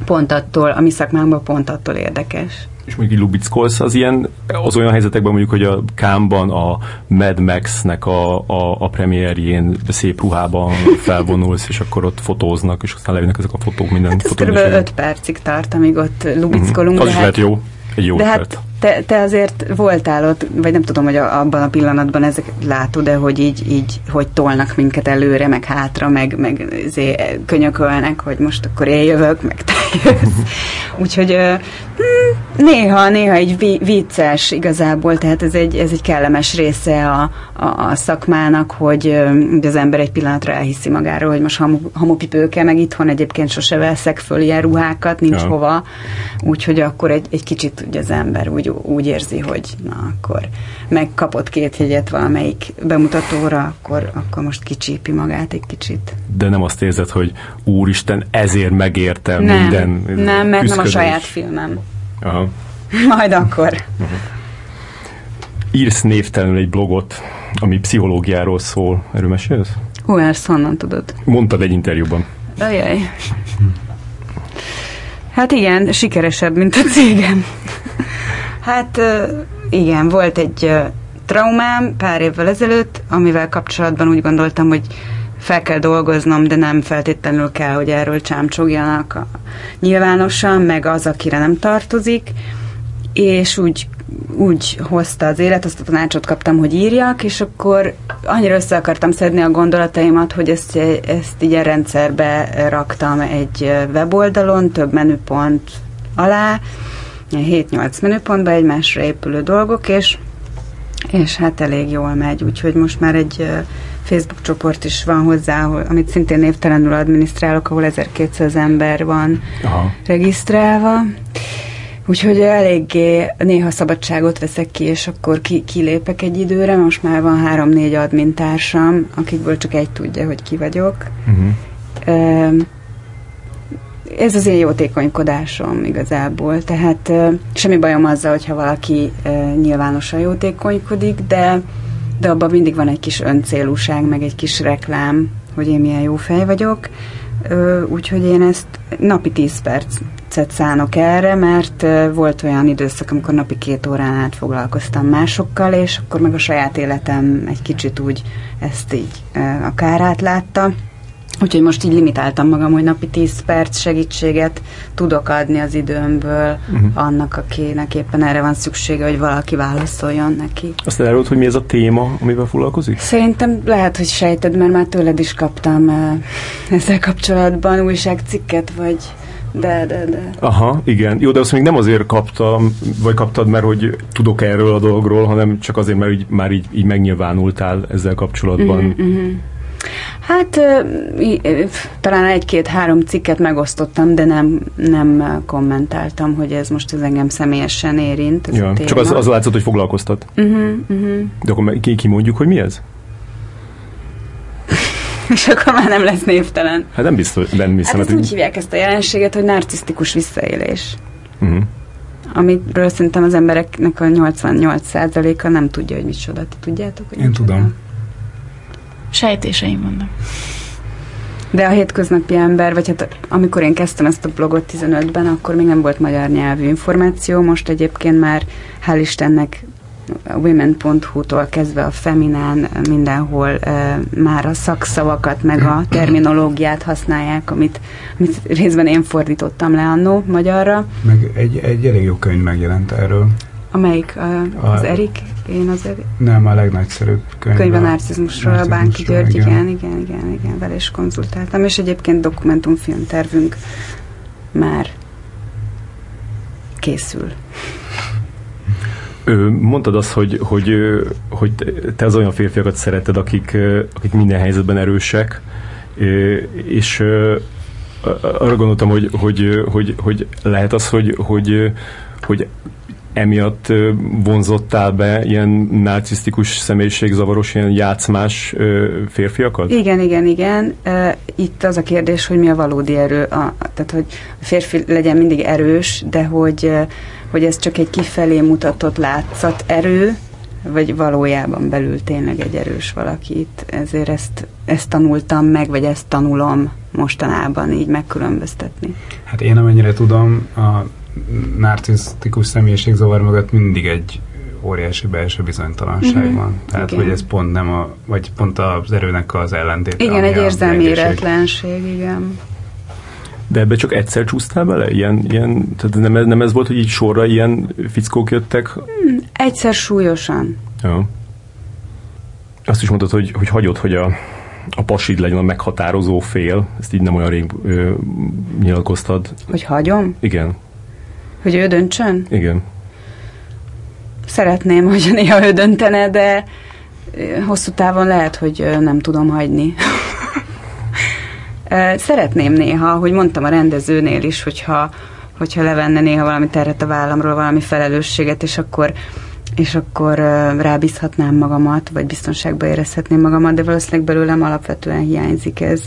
S2: pont attól, a mi szakmánkban pont attól érdekes.
S1: És mondjuk lubickolsz az ilyen, az olyan helyzetekben mondjuk, hogy a Kámban a Mad Max-nek a, a, a premierjén szép ruhában felvonulsz, és akkor ott fotóznak, és aztán levinnek ezek a fotók minden
S2: hát ez kb. 5 percig tart, amíg ott lubickolunk.
S1: Mm-hmm. Az is hát, lehet jó. Egy jó
S2: de hát te, te azért voltál ott, vagy nem tudom, hogy a, abban a pillanatban ezek látod, de hogy így, így, hogy tolnak minket előre, meg hátra, meg, meg zé, könyökölnek, hogy most akkor én jövök, meg te jössz. *laughs* Úgyhogy hm, néha, néha egy vicces igazából, tehát ez egy, ez egy kellemes része a, a, a szakmának, hogy, hogy az ember egy pillanatra elhiszi magáról, hogy most hamu, hamupipőke, meg itthon egyébként sose veszek föl ilyen ruhákat, nincs ja. hova, úgyhogy akkor egy, egy kicsit ugye az ember úgy, úgy érzi, hogy na akkor megkapott két jegyet valamelyik bemutatóra, akkor, akkor most kicsípi magát egy kicsit.
S1: De nem azt érzed, hogy úristen, ezért megértem
S2: nem,
S1: minden
S2: Nem, mert küzdködés. nem a saját filmem.
S1: Aha. *laughs*
S2: Majd akkor.
S1: Aha. Írsz névtelenül egy blogot, ami pszichológiáról szól. Erről mesélsz?
S2: Hú, ezt honnan tudod?
S1: Mondtad egy interjúban.
S2: Ajaj. Hát igen, sikeresebb, mint a cégem. Hát igen, volt egy traumám pár évvel ezelőtt, amivel kapcsolatban úgy gondoltam, hogy fel kell dolgoznom, de nem feltétlenül kell, hogy erről csámcsogjanak a nyilvánosan, meg az, akire nem tartozik, és úgy, úgy hozta az élet, azt a tanácsot kaptam, hogy írjak, és akkor annyira össze akartam szedni a gondolataimat, hogy ezt, ezt így a rendszerbe raktam egy weboldalon, több menüpont alá, 7-8 menüpontban egymásra épülő dolgok, és, és hát elég jól megy, úgyhogy most már egy Facebook csoport is van hozzá, ahol, amit szintén névtelenül adminisztrálok, ahol 1200 ember van Aha. regisztrálva. Úgyhogy eléggé néha szabadságot veszek ki, és akkor ki, kilépek egy időre. Most már van három-négy admintársam, akikből csak egy tudja, hogy ki vagyok. Uh-huh. Ez az én jótékonykodásom igazából. Tehát semmi bajom azzal, hogyha valaki nyilvánosan jótékonykodik, de, de abban mindig van egy kis öncélúság, meg egy kis reklám, hogy én milyen jó fej vagyok. Úgyhogy én ezt napi 10 percet szánok erre, mert volt olyan időszak, amikor napi két órán át foglalkoztam másokkal, és akkor meg a saját életem egy kicsit úgy ezt így a kárát látta. Úgyhogy most így limitáltam magam, hogy napi 10 perc segítséget tudok adni az időmből uh-huh. annak, akinek éppen erre van szüksége, hogy valaki válaszoljon neki.
S1: Azt elárult, hogy mi ez a téma, amivel foglalkozik?
S2: Szerintem lehet, hogy sejted, mert már tőled is kaptam ezzel kapcsolatban újságcikket, vagy de, de, de.
S1: Aha, igen. Jó, de azt még nem azért kaptam, vagy kaptad, mert hogy tudok erről a dologról, hanem csak azért, mert így, már így, így megnyilvánultál ezzel kapcsolatban.
S2: Uh-huh, uh-huh. Hát talán egy-két-három cikket megosztottam, de nem, nem kommentáltam, hogy ez most ez engem személyesen érint. Ez
S1: ja, csak az, az látszott, hogy foglalkoztat.
S2: Uh-huh, uh-huh.
S1: De akkor ki, ki mondjuk, hogy mi ez? *laughs*
S2: És akkor már nem lesz névtelen.
S1: Hát nem biztos, nem hiszem.
S2: Hát ezt úgy hívják ezt a jelenséget, hogy narcisztikus visszaélés.
S1: Uh-huh.
S2: Amiről szerintem az embereknek a 88%-a nem tudja, hogy micsoda. Ti tudjátok? Hogy
S3: Én
S2: micsoda?
S3: tudom.
S4: Sejtéseim vannak.
S2: De a hétköznapi ember, vagy hát amikor én kezdtem ezt a blogot 15-ben, akkor még nem volt magyar nyelvű információ, most egyébként már hál' Istennek women.hu-tól kezdve a feminán mindenhol e, már a szakszavakat meg a terminológiát használják, amit, amit részben én fordítottam le annó magyarra.
S3: Meg egy, egy elég jó könyv megjelent erről.
S2: Amelyik a, az
S3: A-
S2: Erik? Én az Erik?
S3: Nem, a legnagyszerűbb könyv.
S2: Könyv a narcizmusról, a Bánki György,
S3: igen.
S2: igen, igen, igen, igen, vele is konzultáltam, és egyébként dokumentumfilmtervünk már készül.
S1: Mondtad azt, hogy, hogy, hogy te- az olyan férfiakat szereted, akik, akik minden helyzetben erősek, és arra gondoltam, hogy, hogy, hogy, hogy lehet az, hogy, hogy, hogy emiatt vonzottál be ilyen narcisztikus személyiségzavaros, ilyen játszmás férfiakat?
S2: Igen, igen, igen. Itt az a kérdés, hogy mi a valódi erő. A, tehát, hogy a férfi legyen mindig erős, de hogy, hogy ez csak egy kifelé mutatott látszat erő, vagy valójában belül tényleg egy erős valaki itt. Ezért ezt, ezt tanultam meg, vagy ezt tanulom mostanában így megkülönböztetni.
S3: Hát én amennyire tudom, a narcisztikus személyiségzavar mögött mindig egy óriási belső bizonytalanság
S2: Mhm.
S3: van. Tehát,
S2: Igen.
S3: hogy ez pont nem a, vagy pont az erőnek az ellentéte.
S2: Igen, egy érzelmi éretlenség, igen.
S1: De ebbe csak egyszer csúsztál bele? Ilyen, ilyen, tehát nem, nem ez volt, hogy így sorra ilyen fickók jöttek?
S2: Egyszer súlyosan.
S1: Ja. Azt is mondtad, hogy, hogy hagyod, hogy a, a pasid legyen a meghatározó fél. Ezt így nem olyan rég ö, nyilatkoztad.
S2: Hogy hagyom?
S1: Igen,
S2: Hogy ő döntsön?
S1: igen.
S2: Szeretném, hogy néha ő döntene, de hosszú távon lehet, hogy nem tudom hagyni. *laughs* Szeretném néha, hogy mondtam a rendezőnél is, hogyha, hogyha levenne néha valami terhet a vállamról, valami felelősséget, és akkor és akkor rábízhatnám magamat, vagy biztonságba érezhetném magamat, de valószínűleg belőlem alapvetően hiányzik ez.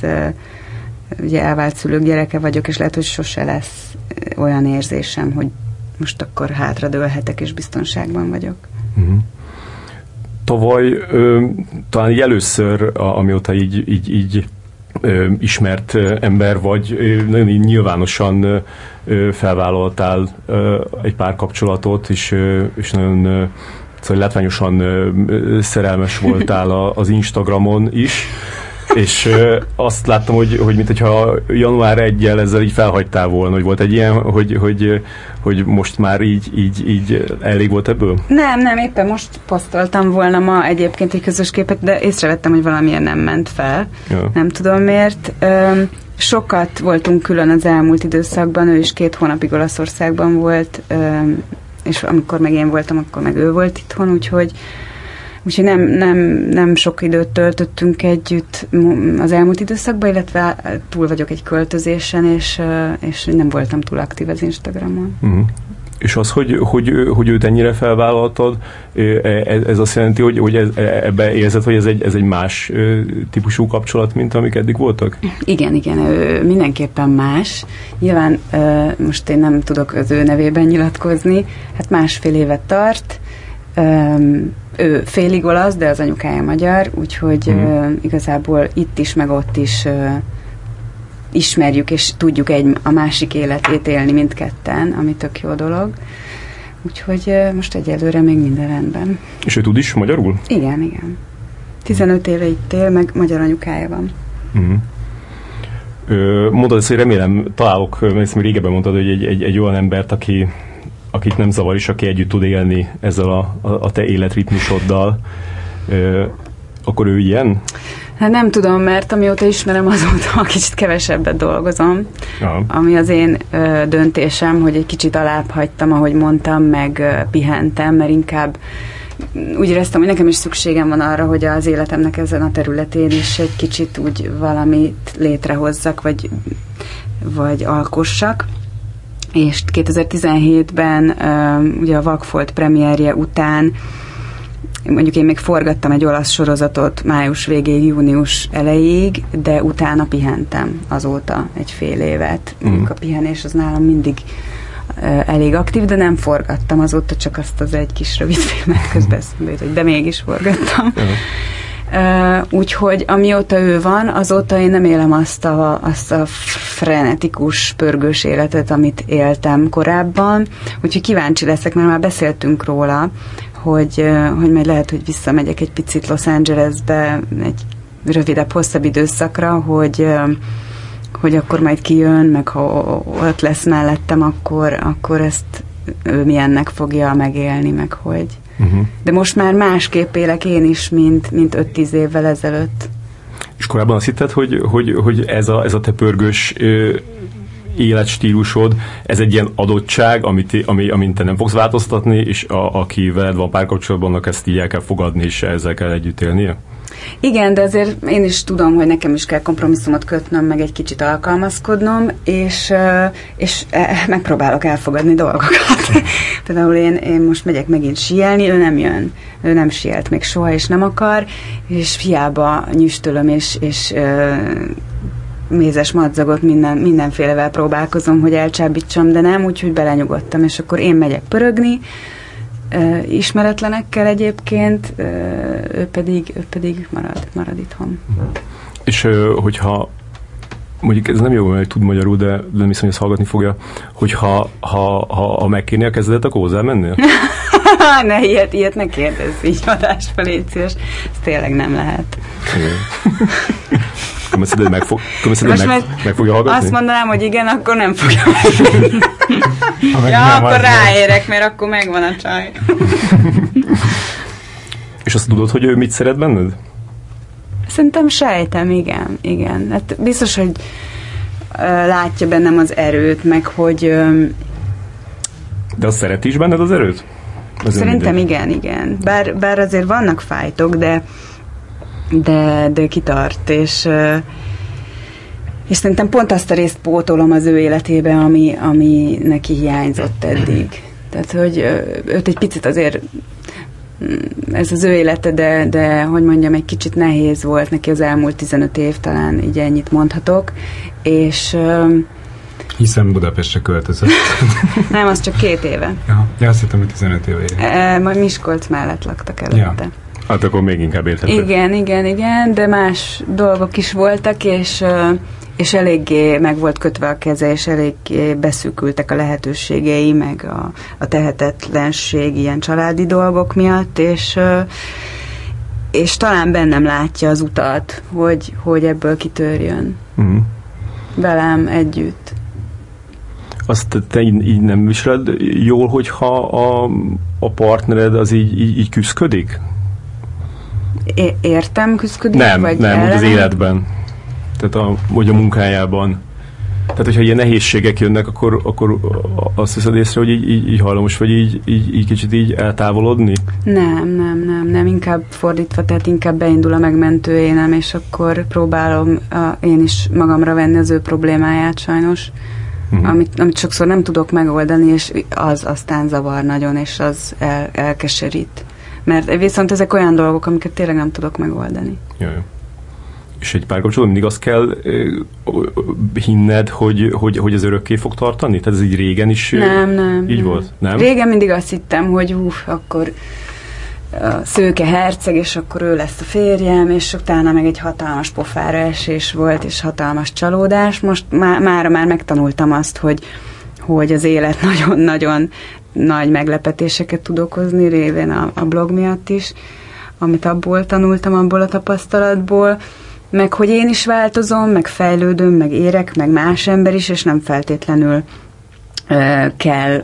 S2: Ugye elvált szülők gyereke vagyok, és lehet, hogy sose lesz ö, olyan érzésem, hogy most akkor hátradőlhetek, és biztonságban vagyok.
S1: Uh-huh. Tavaly ö, talán így először, amióta így, így, így ö, ismert ember vagy, nagyon így nyilvánosan ö, felvállaltál ö, egy pár kapcsolatot, és, ö, és nagyon ö, szóval látványosan szerelmes voltál az Instagramon is, és ö, azt láttam, hogy, hogy mint hogyha január 1 ezzel így felhagytál volna, hogy volt egy ilyen, hogy, hogy, hogy most már így, így, így elég volt ebből?
S2: Nem, nem, éppen most posztoltam volna ma egyébként egy közös képet, de észrevettem, hogy valamilyen nem ment fel.
S1: Ja.
S2: Nem tudom miért. Öm, sokat voltunk külön az elmúlt időszakban, ő is két hónapig Olaszországban volt, öm, és amikor meg én voltam, akkor meg ő volt itthon, úgyhogy Úgyhogy nem, nem, nem sok időt töltöttünk együtt az elmúlt időszakban, illetve túl vagyok egy költözésen, és, és nem voltam túl aktív az Instagramon.
S1: Uh-huh. És az, hogy, hogy, hogy őt ennyire felvállaltad, ez, ez azt jelenti, hogy, hogy ez, ebbe érzed, hogy ez egy, ez egy más típusú kapcsolat, mint amik eddig voltak?
S2: Igen, igen, ő mindenképpen más. Nyilván most én nem tudok az ő nevében nyilatkozni, hát másfél évet tart. Ő félig olasz, de az anyukája magyar, úgyhogy
S1: Mhm.
S2: ö, igazából itt is, meg ott is ö, ismerjük és tudjuk egy, a másik életét élni mindketten, ami tök jó dolog. Úgyhogy ö, most egyelőre még minden rendben.
S1: És ő tud is magyarul?
S2: Igen, igen. 15 éve itt él, meg magyar anyukája van.
S1: Uh-huh. Ö, mondod ezt, hogy remélem találok, mert régebben mondtad, hogy egy, egy, egy olyan embert, aki, akit nem zavar, és aki együtt tud élni ezzel a, a, te életritmusoddal. Akkor ő ilyen?
S2: Hát nem tudom, mert amióta ismerem azóta *laughs* kicsit kevesebbet dolgozom,
S1: Ja.
S2: ami az én ö, döntésem, hogy egy kicsit alább hagytam, ahogy mondtam, meg ö, pihentem, mert inkább úgy éreztem, hogy nekem is szükségem van arra, hogy az életemnek ezen a területén is egy kicsit úgy valamit létrehozzak, vagy, vagy alkossak. És 2017-ben ugye a Vakfolt premierje után mondjuk én még forgattam egy olasz sorozatot május végéig, június elejéig, de utána pihentem azóta egy fél évet. Mm. A pihenés az nálam mindig elég aktív, de nem forgattam azóta csak azt az egy kis rövid filmet közben hogy de mégis forgattam. Uh, úgyhogy amióta ő van, azóta én nem élem azt a, azt a frenetikus, pörgős életet, amit éltem korábban. Úgyhogy kíváncsi leszek, mert már beszéltünk róla, hogy, hogy majd lehet, hogy visszamegyek egy picit Los Angelesbe egy rövidebb, hosszabb időszakra, hogy hogy akkor majd kijön, meg ha ott lesz mellettem, akkor, akkor ezt ő milyennek fogja megélni, meg hogy. Uh-huh. De most már másképp élek én is, mint, mint 5-10 évvel ezelőtt.
S1: És korábban azt hitted, hogy, hogy, hogy ez, a, ez a te pörgős életstílusod, ez egy ilyen adottság, amit, ami, amint te nem fogsz változtatni, és a, aki veled van párkapcsolatban, annak ezt így el kell fogadni, és ezzel kell együtt élnie?
S2: Igen, de azért én is tudom, hogy nekem is kell kompromisszumot kötnöm, meg egy kicsit alkalmazkodnom, és, és megpróbálok elfogadni dolgokat. *laughs* Például én, én most megyek megint síelni, ő nem jön. Ő nem sielt még soha, és nem akar, és hiába nyüstölöm, és, és mézes madzagot minden, mindenfélevel próbálkozom, hogy elcsábítsam, de nem, úgyhogy belenyugodtam, és akkor én megyek pörögni, ismeretlenekkel egyébként, ő pedig, ő pedig marad, marad itthon.
S1: És hogyha mondjuk ez nem jó, hogy tud magyarul, de nem hiszem, hogy ezt hallgatni fogja, hogyha ha, ha, ha megkérni a kezedet, akkor hozzá mennél? *laughs*
S2: ne, ilyet, ilyet ne kérdezz így adásba, légy szíves. Ez tényleg nem lehet. *laughs*
S1: Kömeszeded meg, fog, kömeszeded meg, meg fogja hallgatni?
S2: Azt mondanám, hogy igen, akkor nem fogja ja, nem akkor ráérek, mert akkor megvan a csaj. *laughs*
S1: És azt tudod, hogy ő mit szeret benned?
S2: Szerintem sejtem, igen, igen. Hát biztos, hogy látja bennem az erőt, meg hogy...
S1: De azt szeret is benned az erőt?
S2: Az Szerintem igen, igen. Bár, bár azért vannak fájtok, de, de, de kitart, és, és szerintem pont azt a részt pótolom az ő életébe, ami, ami neki hiányzott eddig. Tehát, hogy őt egy picit azért mm, ez az ő élete, de, de hogy mondjam, egy kicsit nehéz volt neki az elmúlt 15 év, talán így ennyit mondhatok, és
S3: hiszen Budapestre költözött. *laughs*
S2: Nem, az csak két éve.
S3: Ja, ja azt hittem, hogy 15 éve
S2: E, majd Miskolc mellett laktak előtte. Ja.
S1: Hát akkor még inkább érthető.
S2: Igen, igen, igen, de más dolgok is voltak, és és eléggé meg volt kötve a keze, és eléggé beszűkültek a lehetőségei, meg a, a tehetetlenség ilyen családi dolgok miatt, és és talán bennem látja az utat, hogy, hogy ebből kitörjön. Uh-huh. Velem együtt
S1: azt te így, így nem viseled jól, hogyha a, a partnered az így, így, így küzdködik?
S2: É- értem, küzdködik?
S1: Nem, vagy nem, úgy az életben. Tehát a, vagy a munkájában. Tehát, hogyha ilyen nehézségek jönnek, akkor, akkor azt hiszed észre, hogy így, így, így hajlamos vagy így, így, így kicsit így eltávolodni?
S2: Nem, nem, nem, nem, inkább fordítva, tehát inkább beindul a megmentő énem, és akkor próbálom a, én is magamra venni az ő problémáját sajnos uh-huh. amit, amit sokszor nem tudok megoldani, és az aztán zavar nagyon, és az el, elkeserít. Mert viszont ezek olyan dolgok, amiket tényleg nem tudok megoldani.
S1: Jaj. És egy párkapcsolatban mindig azt kell hinned, hogy, hogy, hogy ez örökké fog tartani? Tehát ez így régen is
S2: nem, nem,
S1: így
S2: nem.
S1: volt? Nem?
S2: Régen mindig azt hittem, hogy hú, akkor a szőke herceg, és akkor ő lesz a férjem, és utána meg egy hatalmas pofára esés volt, és hatalmas csalódás. Most má, már, már megtanultam azt, hogy, hogy az élet *laughs* nagyon-nagyon nagy meglepetéseket tud okozni, révén a, a blog miatt is, amit abból tanultam, abból a tapasztalatból, meg hogy én is változom, meg fejlődöm, meg érek, meg más ember is, és nem feltétlenül ö, kell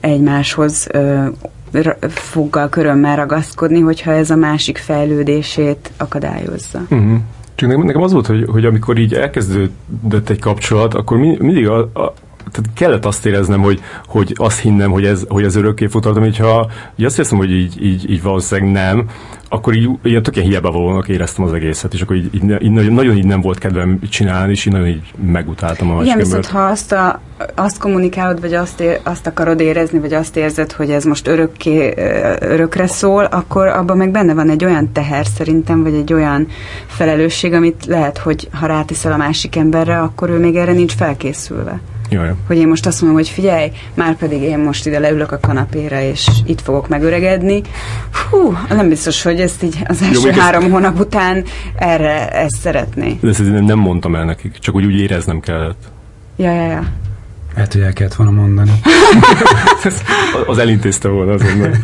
S2: egymáshoz ö, foggal körömmel ragaszkodni, hogyha ez a másik fejlődését akadályozza.
S1: Uh-huh. Csak nekem az volt, hogy, hogy amikor így elkezdődött egy kapcsolat, akkor mindig a, a tehát kellett azt éreznem, hogy, hogy azt hinnem, hogy ez, hogy ez örökké tartani, hogyha így azt hiszem, hogy így, így, így valószínűleg nem, akkor így, ilyen tök hiába valónak éreztem az egészet, és akkor így, így, így nagyon, nagyon így nem volt kedvem csinálni, és így nagyon így megutáltam a
S2: Igen, viszont ha azt, a, azt kommunikálod, vagy azt, ér, azt akarod érezni, vagy azt érzed, hogy ez most örökké, örökre szól, akkor abban meg benne van egy olyan teher szerintem, vagy egy olyan felelősség, amit lehet, hogy ha ráteszel a másik emberre, akkor ő még erre nincs felkészülve.
S1: Jaj.
S2: Hogy én most azt mondom, hogy figyelj, már pedig én most ide leülök a kanapére, és itt fogok megöregedni. Hú, nem biztos, hogy ezt így az első Jó, három ezt... hónap után erre ezt szeretné.
S1: De ezt nem mondtam el nekik, csak úgy, úgy éreznem kellett.
S2: Ja, ja, ja.
S3: Hát, hogy el kellett volna mondani. *laughs*
S1: az elintézte volna azonnal.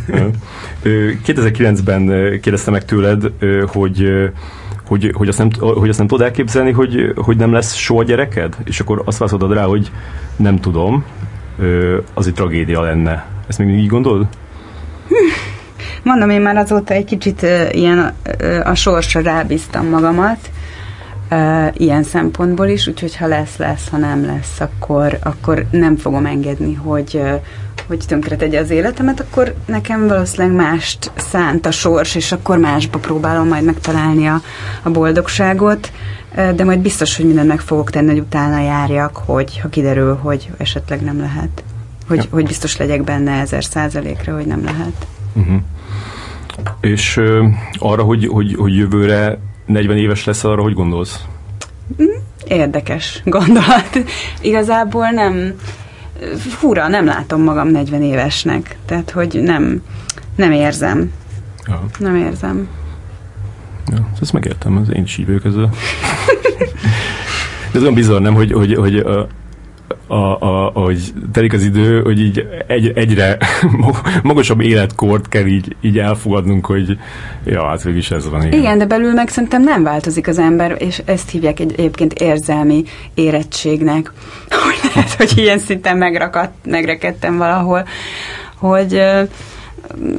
S1: 2009-ben kérdezte meg tőled, hogy hogy, hogy, azt nem, hogy azt nem tudod elképzelni, hogy, hogy nem lesz soha gyereked? És akkor azt válaszolod rá, hogy nem tudom, az egy tragédia lenne. Ezt még így gondolod?
S2: Mondom, én már azóta egy kicsit ilyen a sorsra rábíztam magamat, ilyen szempontból is, úgyhogy ha lesz, lesz, ha nem lesz, akkor, akkor nem fogom engedni, hogy, hogy tönkre tegye az életemet, akkor nekem valószínűleg mást szánt a sors, és akkor másba próbálom majd megtalálni a, a boldogságot, de majd biztos, hogy mindent meg fogok tenni, hogy utána járjak, hogy ha kiderül, hogy esetleg nem lehet. Hogy, ja. hogy biztos legyek benne ezer százalékra, hogy nem lehet.
S1: Uh-huh. És uh, arra, hogy, hogy, hogy jövőre 40 éves lesz, arra hogy gondolsz?
S2: Mm, érdekes gondolat. Igazából nem fura, nem látom magam 40 évesnek. Tehát, hogy nem, nem érzem. Ja. Nem érzem.
S1: Ja, ezt megértem, az én is így vagyok ezzel. *laughs* De ez olyan bizarr, nem, hogy, hogy, hogy a, a, a, ahogy telik az idő, hogy így egy, egyre *laughs* magasabb életkort kell így, így elfogadnunk, hogy ja, hát végül is ez van.
S2: Igen. igen, de belül meg szerintem nem változik az ember, és ezt hívják egy, egyébként érzelmi érettségnek. *laughs* Hogy lehet, hogy ilyen szinten megrakadt, megrekedtem valahol, hogy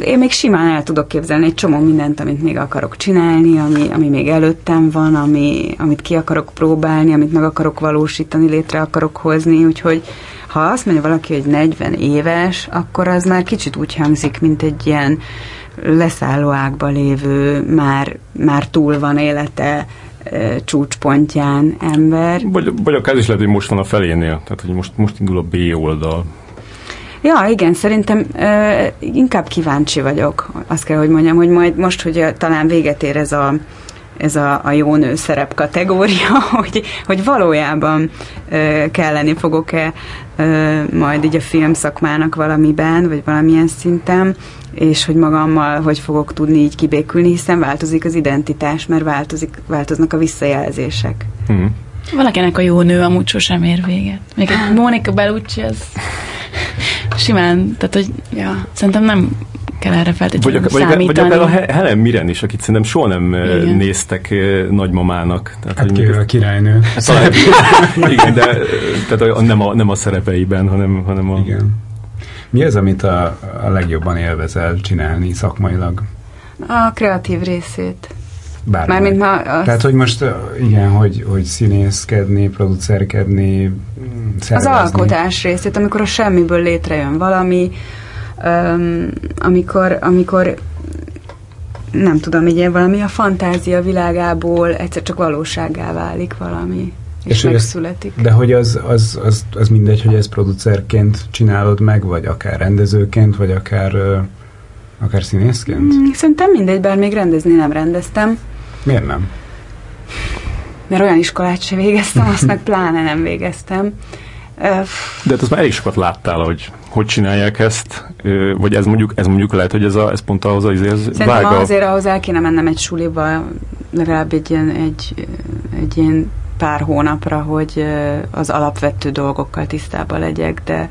S2: én még simán el tudok képzelni egy csomó mindent, amit még akarok csinálni, ami, ami még előttem van, ami, amit ki akarok próbálni, amit meg akarok valósítani, létre akarok hozni, úgyhogy ha azt mondja valaki, hogy 40 éves, akkor az már kicsit úgy hangzik, mint egy ilyen leszálló ágba lévő, már, már túl van élete, csúcspontján ember.
S1: Vagy, vagy akár is lehet, hogy most van a felénél, tehát hogy most, most indul a B oldal.
S2: Ja, igen, szerintem uh, inkább kíváncsi vagyok. Azt kell, hogy mondjam, hogy majd most, hogy talán véget ér ez a ez a, a jó nő szerep kategória, *laughs* hogy, hogy valójában ö, kelleni fogok-e ö, majd így a filmszakmának valamiben, vagy valamilyen szinten, és hogy magammal hogy fogok tudni így kibékülni, hiszen változik az identitás, mert változik, változnak a visszajelzések.
S4: Mm. Valakinek a jó nő amúgy sosem ér véget. Még egy Monika Bellucci, az simán, tehát hogy ja, szerintem nem kell erre feltétlenül vagy, számítani. Vagy,
S1: vagy akár a Helen Mirren is, akit szerintem soha nem igen. néztek nagymamának.
S3: Tehát, hát hogy a királynő.
S1: Hát, talán, *laughs* igen, de tehát nem, a, nem a szerepeiben, hanem, hanem a...
S3: Igen. Mi az, amit a, a legjobban élvezel csinálni szakmailag?
S2: A kreatív részét.
S3: Bármely. Mármint ma az... Tehát, hogy most igen, hogy, hogy színészkedni, producerkedni, szervezni.
S2: Az alkotás részét, amikor a semmiből létrejön valami, um, amikor, amikor nem tudom, így valami a fantázia világából egyszer csak valóságá válik valami, és, és megszületik.
S3: Ez, de hogy az, az, az, az mindegy, hogy ezt producerként csinálod meg, vagy akár rendezőként, vagy akár, akár színészként? Mm,
S2: szerintem mindegy, bár még rendezni nem rendeztem.
S3: Miért nem?
S2: Mert olyan iskolát se végeztem, azt meg pláne nem végeztem.
S1: De hát azt már elég sokat láttál, hogy hogy csinálják ezt, vagy ez mondjuk, ez mondjuk lehet, hogy ez, a, ez pont ahhoz az ez
S2: Szerintem vága. azért ahhoz el kéne mennem egy suliba, legalább egy ilyen, egy, egy ilyen pár hónapra, hogy az alapvető dolgokkal tisztában legyek, de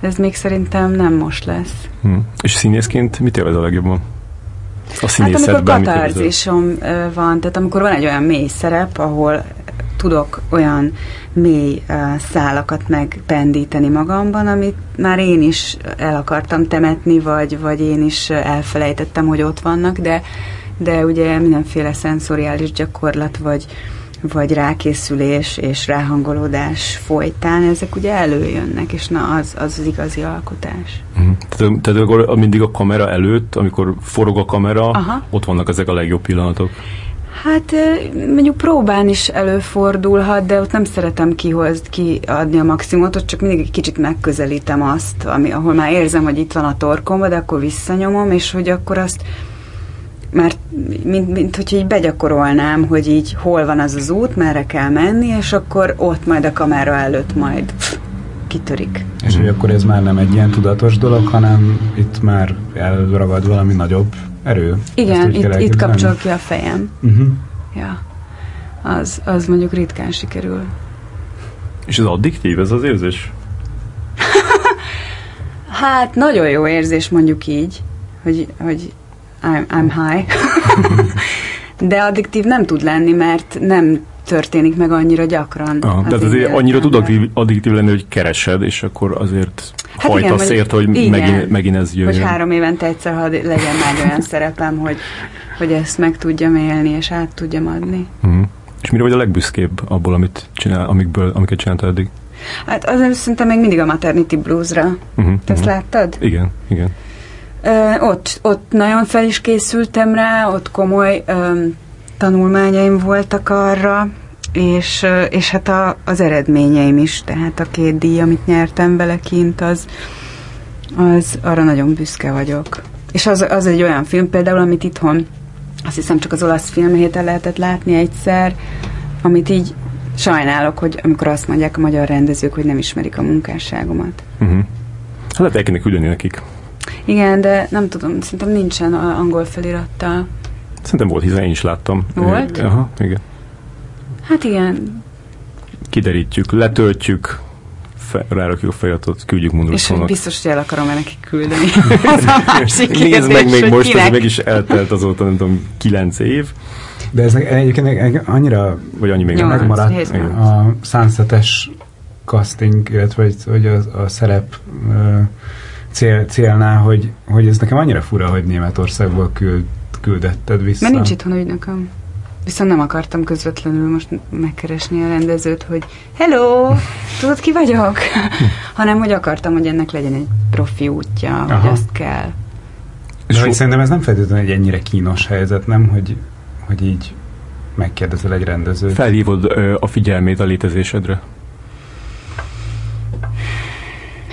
S2: ez még szerintem nem most lesz.
S1: Hm. És színészként mit élvez a legjobban?
S2: A hát amikor katarzisom van, tehát amikor van egy olyan mély szerep, ahol tudok olyan mély uh, szálakat megpendíteni magamban, amit már én is el akartam temetni, vagy, vagy én is elfelejtettem, hogy ott vannak, de, de ugye mindenféle szenzoriális gyakorlat, vagy, vagy rákészülés és ráhangolódás folytán, ezek ugye előjönnek, és na, az az, az igazi alkotás.
S1: Uh-huh. Tehát, tehát akkor mindig a kamera előtt, amikor forog a kamera, Aha. ott vannak ezek a legjobb pillanatok.
S2: Hát mondjuk próbán is előfordulhat, de ott nem szeretem kihoz, kiadni a maximumot, ott csak mindig egy kicsit megközelítem azt, ami, ahol már érzem, hogy itt van a torkomba, de akkor visszanyomom, és hogy akkor azt mert mint, mint hogy így begyakorolnám, hogy így hol van az az út, merre kell menni, és akkor ott majd a kamera előtt majd pff, kitörik.
S3: És hogy akkor ez már nem egy ilyen tudatos dolog, hanem itt már elragad valami nagyobb erő?
S2: Igen, itt, itt kapcsol ki a fejem. Uh-huh. Ja. Az, az mondjuk ritkán sikerül.
S1: És ez addiktív ez az érzés? *laughs*
S2: hát nagyon jó érzés mondjuk így, hogy, hogy I'm, I'm high. *laughs* De addiktív nem tud lenni, mert nem történik meg annyira gyakran.
S1: Ah, tehát azért annyira tud addiktív, addiktív lenni, hogy keresed, és akkor azért hát hajtasz igen, ért, hogy igen, megint, megint ez jöjjön.
S2: Hogy három évente egyszer, ha legyen már olyan szerepem, hogy, hogy ezt meg tudjam élni, és át tudjam adni.
S1: Uh-huh. És mire vagy a legbüszkébb abból, amit csinál, amikből, amiket csináltál eddig?
S2: Hát azért szerintem még mindig a Maternity Blues-ra. Uh-huh, Te ezt uh-huh. láttad?
S1: Igen, igen.
S2: Ott, ott nagyon fel is készültem rá, ott komoly ö, tanulmányaim voltak arra, és, és hát a, az eredményeim is, tehát a két díj, amit nyertem vele kint, az, az arra nagyon büszke vagyok. És az, az egy olyan film például, amit itthon, azt hiszem csak az olasz filmhéten lehetett látni egyszer, amit így sajnálok, hogy amikor azt mondják a magyar rendezők, hogy nem ismerik a munkásságomat.
S1: Uh-huh. Hát lehet el kéne küldeni nekik.
S2: Igen, de nem tudom, szerintem nincsen angol felirattal.
S1: Szerintem volt, hiszen én is láttam.
S2: Volt?
S1: Aha, igen.
S2: Hát igen.
S1: Kiderítjük, letöltjük, fe, rárakjuk a feliratot, küldjük
S2: Mundruszónak. És biztos, hogy el akarom -e neki küldeni. *laughs* *laughs*
S1: Ez a másik Nézd meg még most, kinek? ez meg is eltelt azóta, nem tudom, kilenc év.
S3: De ez egyébként annyira
S1: vagy annyi még
S3: Nyolc, megmaradt a Sunset-es casting, illetve vagy, vagy a, a szerep cél, célnál, hogy, hogy ez nekem annyira fura, hogy Németországból küld, küldetted vissza.
S2: Mert nincs itthon ügynököm. Viszont nem akartam közvetlenül most megkeresni a rendezőt, hogy hello, tudod ki vagyok? *laughs* Hanem, hogy akartam, hogy ennek legyen egy profi útja, Aha. hogy azt kell.
S3: És so... szerintem ez nem feltétlenül egy ennyire kínos helyzet, nem? Hogy, hogy így megkérdezel egy rendezőt.
S1: Felhívod ö, a figyelmét a létezésedre.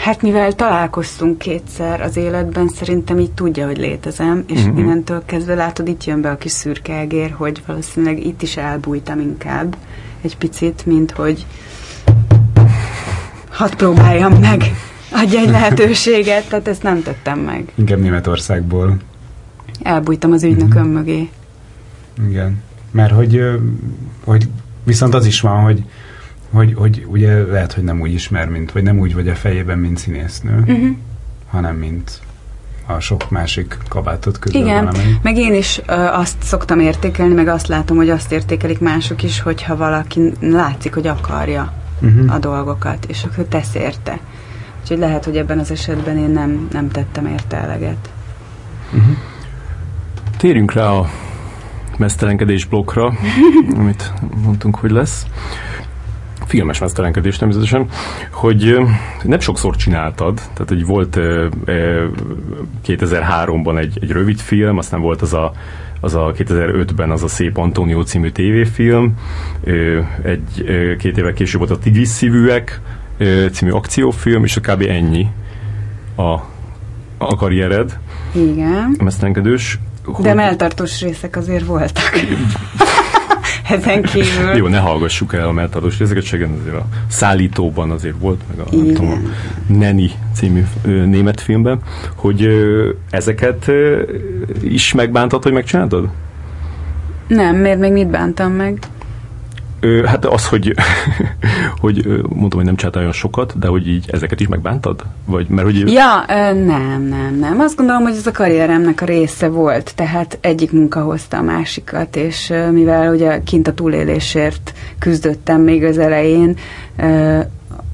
S2: Hát mivel találkoztunk kétszer az életben, szerintem így tudja, hogy létezem, és uh-huh. innentől kezdve látod, itt jön be a kis szürke egér, hogy valószínűleg itt is elbújtam inkább egy picit, mint hogy hadd próbáljam meg, adj egy lehetőséget, tehát ezt nem tettem meg.
S3: Inkább Németországból.
S2: Elbújtam az ügynököm uh-huh. mögé.
S3: Igen, mert hogy, hogy viszont az is van, hogy hogy, hogy ugye lehet, hogy nem úgy ismer, mint, vagy nem úgy vagy a fejében, mint színésznő, uh-huh. hanem mint a sok másik kabátot közül
S2: Igen, valamelyik. meg én is ö, azt szoktam értékelni, meg azt látom, hogy azt értékelik mások is, hogyha valaki látszik, hogy akarja uh-huh. a dolgokat, és akkor tesz érte. Úgyhogy lehet, hogy ebben az esetben én nem, nem tettem érte eleget.
S1: Uh-huh. Térjünk rá a mesztelenkedés blokkra, *laughs* amit mondtunk, hogy lesz filmes mesztelenkedés természetesen, hogy nem sokszor csináltad, tehát hogy volt 2003-ban egy, egy rövid film, aztán volt az a az a 2005-ben az a Szép Antonio című tévéfilm, egy, két évvel később volt a Tigris szívűek című akciófilm, és a kb. ennyi a, a karriered.
S2: Igen.
S1: A mesztelenkedős.
S2: De melltartós részek azért voltak. *laughs* ezen kívül.
S1: Jó, ne hallgassuk el a melltartós részeket, se azért a szállítóban azért volt, meg a, nem tudom, a Neni című ö, német filmben, hogy ö, ezeket ö, is megbántad, hogy megcsináltad?
S2: Nem, miért még mit bántam meg?
S1: Hát az, hogy, *laughs* hogy mondtam, hogy nem csináltál sokat, de hogy így ezeket is megbántad? Vagy, mert hogy...
S2: Ja, nem, nem, nem. Azt gondolom, hogy ez a karrieremnek a része volt, tehát egyik munka hozta a másikat, és mivel ugye kint a túlélésért küzdöttem még az elején,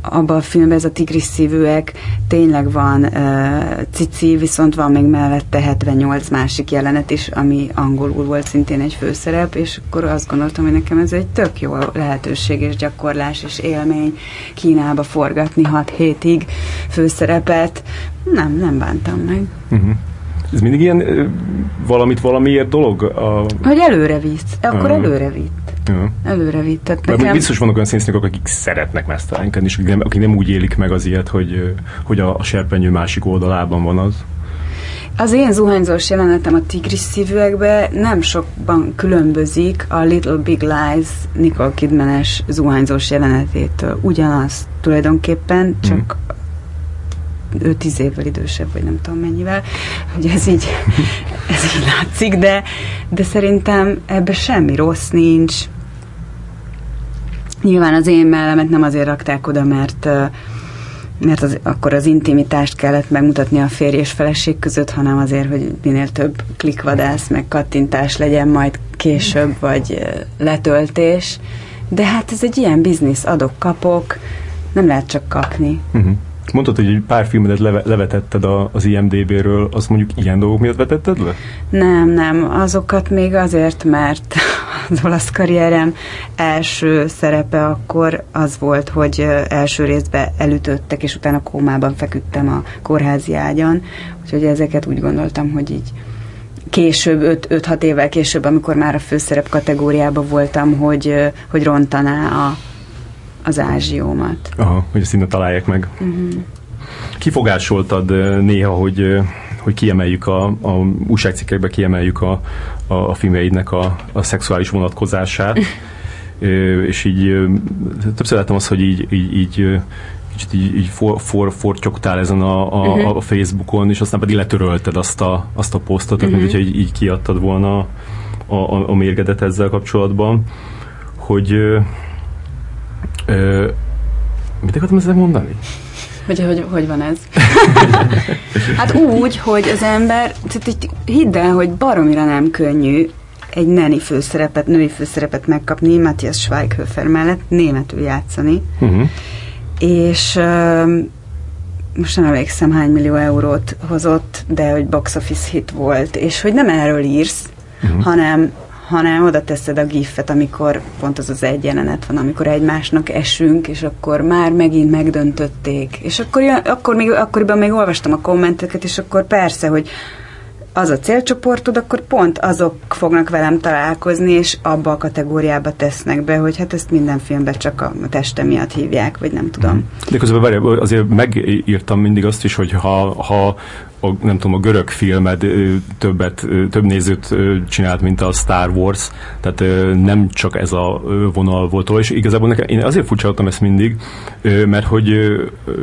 S2: abban a filmben ez a tigris szívűek tényleg van uh, cici, viszont van még mellette 78 másik jelenet is, ami angolul volt szintén egy főszerep, és akkor azt gondoltam, hogy nekem ez egy tök jó lehetőség és gyakorlás és élmény Kínába forgatni 6 hétig főszerepet. Nem, nem bántam meg. Uh-huh.
S1: Ez mindig ilyen valamit valamiért dolog? A...
S2: Hogy előre visz. Akkor uh-huh. előre vitt. Ja. Előre vitt. Tehát
S1: nekem... Biztos vannak olyan színésznők, akik szeretnek mesztelenkedni, és akik nem, akik nem úgy élik meg az ilyet, hogy, hogy a, a serpenyő másik oldalában van az.
S2: Az én zuhanyzós jelenetem a tigris szívűekbe nem sokban különbözik a Little Big Lies Nicole Kidmanes zuhanyzós jelenetétől. Ugyanaz tulajdonképpen, csak mm ő tíz évvel idősebb, vagy nem tudom mennyivel, hogy ez így, *laughs* ez így látszik, de, de szerintem ebbe semmi rossz nincs. Nyilván az én mellemet nem azért rakták oda, mert mert az, akkor az intimitást kellett megmutatni a férj és feleség között, hanem azért, hogy minél több klikvadász, meg kattintás legyen majd később, *laughs* vagy letöltés. De hát ez egy ilyen biznisz, adok-kapok, nem lehet csak kapni. Uh-huh.
S1: Mondtad, hogy egy pár filmedet leve, levetetted a, az IMDB-ről, azt mondjuk ilyen dolgok miatt vetetted le?
S2: Nem, nem. Azokat még azért, mert *laughs* az olasz karrierem első szerepe akkor az volt, hogy első részben elütöttek, és utána kómában feküdtem a kórházi ágyon. Úgyhogy ezeket úgy gondoltam, hogy így később, 5-6 évvel később, amikor már a főszerep kategóriában voltam, hogy, hogy rontaná a, az ázsiómat.
S1: Aha, hogy ezt innen találják meg. Uh-huh. Kifogásoltad néha, hogy, hogy kiemeljük a, a újságcikkekbe kiemeljük a, a, a filmjeidnek a, a szexuális vonatkozását, *laughs* és így többször láttam azt, hogy így, így, így kicsit így, így for, for, fortyogtál ezen a, a, uh-huh. a Facebookon, és aztán pedig letörölted azt a, azt a posztot, uh-huh. mint hogyha így, így kiadtad volna a, a, a mérgedet ezzel kapcsolatban, hogy Ö, mit akartam ezzel mondani?
S2: Hogy, hogy, hogy van ez? *laughs* hát úgy, hogy az ember, tehát hidd el, hogy baromira nem könnyű egy neni főszerepet, női főszerepet megkapni, Matthias Schweighöfer mellett németül játszani. Uh-huh. És uh, most nem emlékszem hány millió eurót hozott, de hogy box office hit volt, és hogy nem erről írsz, uh-huh. hanem hanem oda teszed a gifet, amikor pont az az egy jelenet van, amikor egymásnak esünk, és akkor már megint megdöntötték. És akkor, akkor még, akkoriban még olvastam a kommenteket, és akkor persze, hogy az a célcsoportod, akkor pont azok fognak velem találkozni, és abba a kategóriába tesznek be, hogy hát ezt minden filmben csak a teste miatt hívják, vagy nem tudom.
S1: De közben azért megírtam mindig azt is, hogy ha, ha a, nem tudom, a görög filmed többet, több nézőt csinált, mint a Star Wars, tehát nem csak ez a vonal volt és igazából nekem, én azért furcsaltam ezt mindig, mert hogy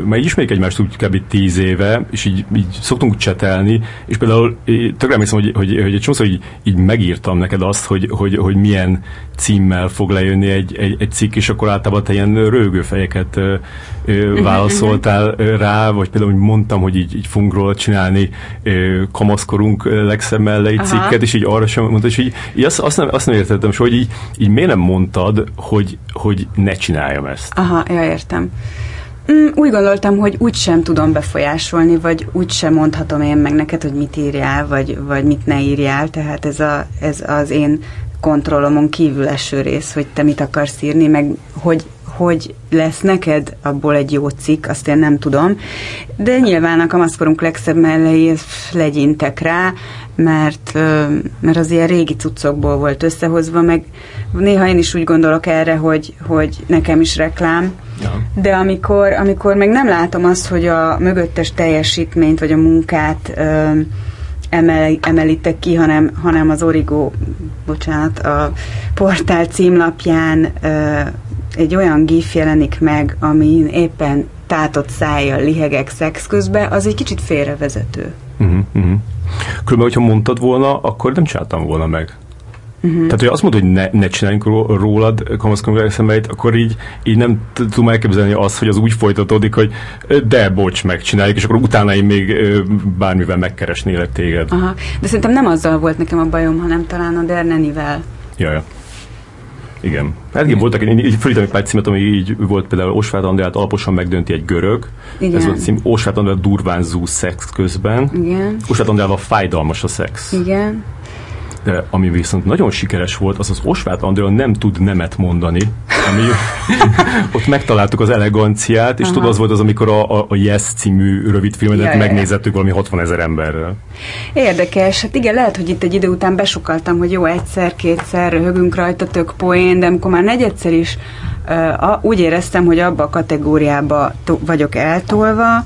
S1: már ismerik egymást úgy kb. tíz éve, és így, így szoktunk csetelni, és például tökre emlékszem, hogy, hogy, hogy egy csomószor így, így megírtam neked azt, hogy, hogy, hogy milyen címmel fog lejönni egy, egy, egy cikk, és akkor általában te ilyen rögőfejeket ö, válaszoltál rá, vagy például hogy mondtam, hogy így, így fogunk róla csinálni ö, kamaszkorunk legszebb mellé egy cikket, és így arra sem mondta, és így, így azt, azt, nem, azt nem értettem, hogy így, így miért nem mondtad, hogy, hogy ne csináljam ezt?
S2: Aha, ja, értem. Mm, úgy gondoltam, hogy úgy sem tudom befolyásolni, vagy úgy sem mondhatom én meg neked, hogy mit írjál, vagy, vagy mit ne írjál, tehát ez, a, ez az én kontrollomon kívül eső rész, hogy te mit akarsz írni, meg hogy, hogy lesz neked abból egy jó cikk, azt én nem tudom. De nyilván a kamaszkorunk legszebb mellei legyintek rá, mert, mert az ilyen régi cuccokból volt összehozva, meg néha én is úgy gondolok erre, hogy, hogy nekem is reklám, ja. de amikor, amikor meg nem látom azt, hogy a mögöttes teljesítményt, vagy a munkát emel, emelitek ki, hanem, hanem az Origo, bocsánat, a portál címlapján ö, egy olyan gif jelenik meg, amin éppen tátott szájjal lihegek szex közben, az egy kicsit félrevezető. Uh-huh,
S1: uh-huh. Különben, hogyha mondtad volna, akkor nem csináltam volna meg. Uh-huh. Tehát, hogy azt mondod, hogy ne, ne csináljunk rólad kamaszkodik eszembe, akkor így, így nem tudom elképzelni azt, hogy az úgy folytatódik, hogy de bocs, megcsináljuk, és akkor utána én még bármivel megkeresnélek téged.
S2: Aha. De szerintem nem azzal volt nekem a bajom, hanem talán a Dernenivel.
S1: Jaja. Igen. Hát igen, voltak, így, így fölítem egy pár címet, ami így volt például Osváth Andrát alaposan megdönti egy görög. Igen. Ez volt a cím, Osváth Andrát durvánzú szex közben.
S2: Igen.
S1: Osváth Andrával fájdalmas a szex.
S2: Igen.
S1: De ami viszont nagyon sikeres volt, az az Osváth Andrea nem tud nemet mondani. Ami, *laughs* ott megtaláltuk az eleganciát, és tudod, az volt az, amikor a, a, a Yes című rövidfilmet ja, megnézettük valami 60 ezer emberrel.
S2: Érdekes. Hát igen, lehet, hogy itt egy idő után besokaltam, hogy jó, egyszer, kétszer röhögünk rajta, tök poén, de amikor már negyedszer is uh, úgy éreztem, hogy abba a kategóriába vagyok eltolva,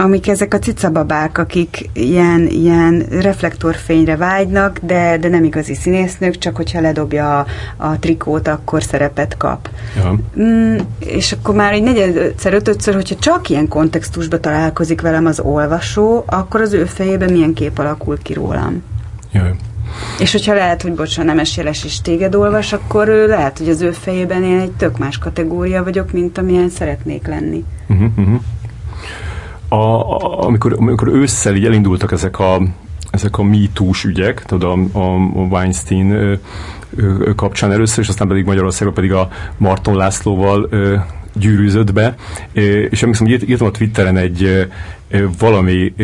S2: amik ezek a cicababák, akik ilyen, ilyen reflektorfényre vágynak, de, de nem igazi színésznők, csak hogyha ledobja a, a trikót, akkor szerepet kap. Ja. Mm, és akkor már egy negyedszer, ötödször, hogyha csak ilyen kontextusba találkozik velem az olvasó, akkor az ő fejében milyen kép alakul ki rólam.
S1: Ja.
S2: És hogyha lehet, hogy bocsánat, nem eséles is téged olvas, akkor ő lehet, hogy az ő fejében én egy tök más kategória vagyok, mint amilyen szeretnék lenni.
S1: Uh-huh, uh-huh a, a, amikor, amikor ősszel így elindultak ezek a, ezek a MeToo-s ügyek, tudod, a, a, Weinstein ö, ö, kapcsán először, és aztán pedig Magyarországon pedig a Marton Lászlóval ö, gyűrűzött be, és emlékszem, hogy írtam a Twitteren egy valami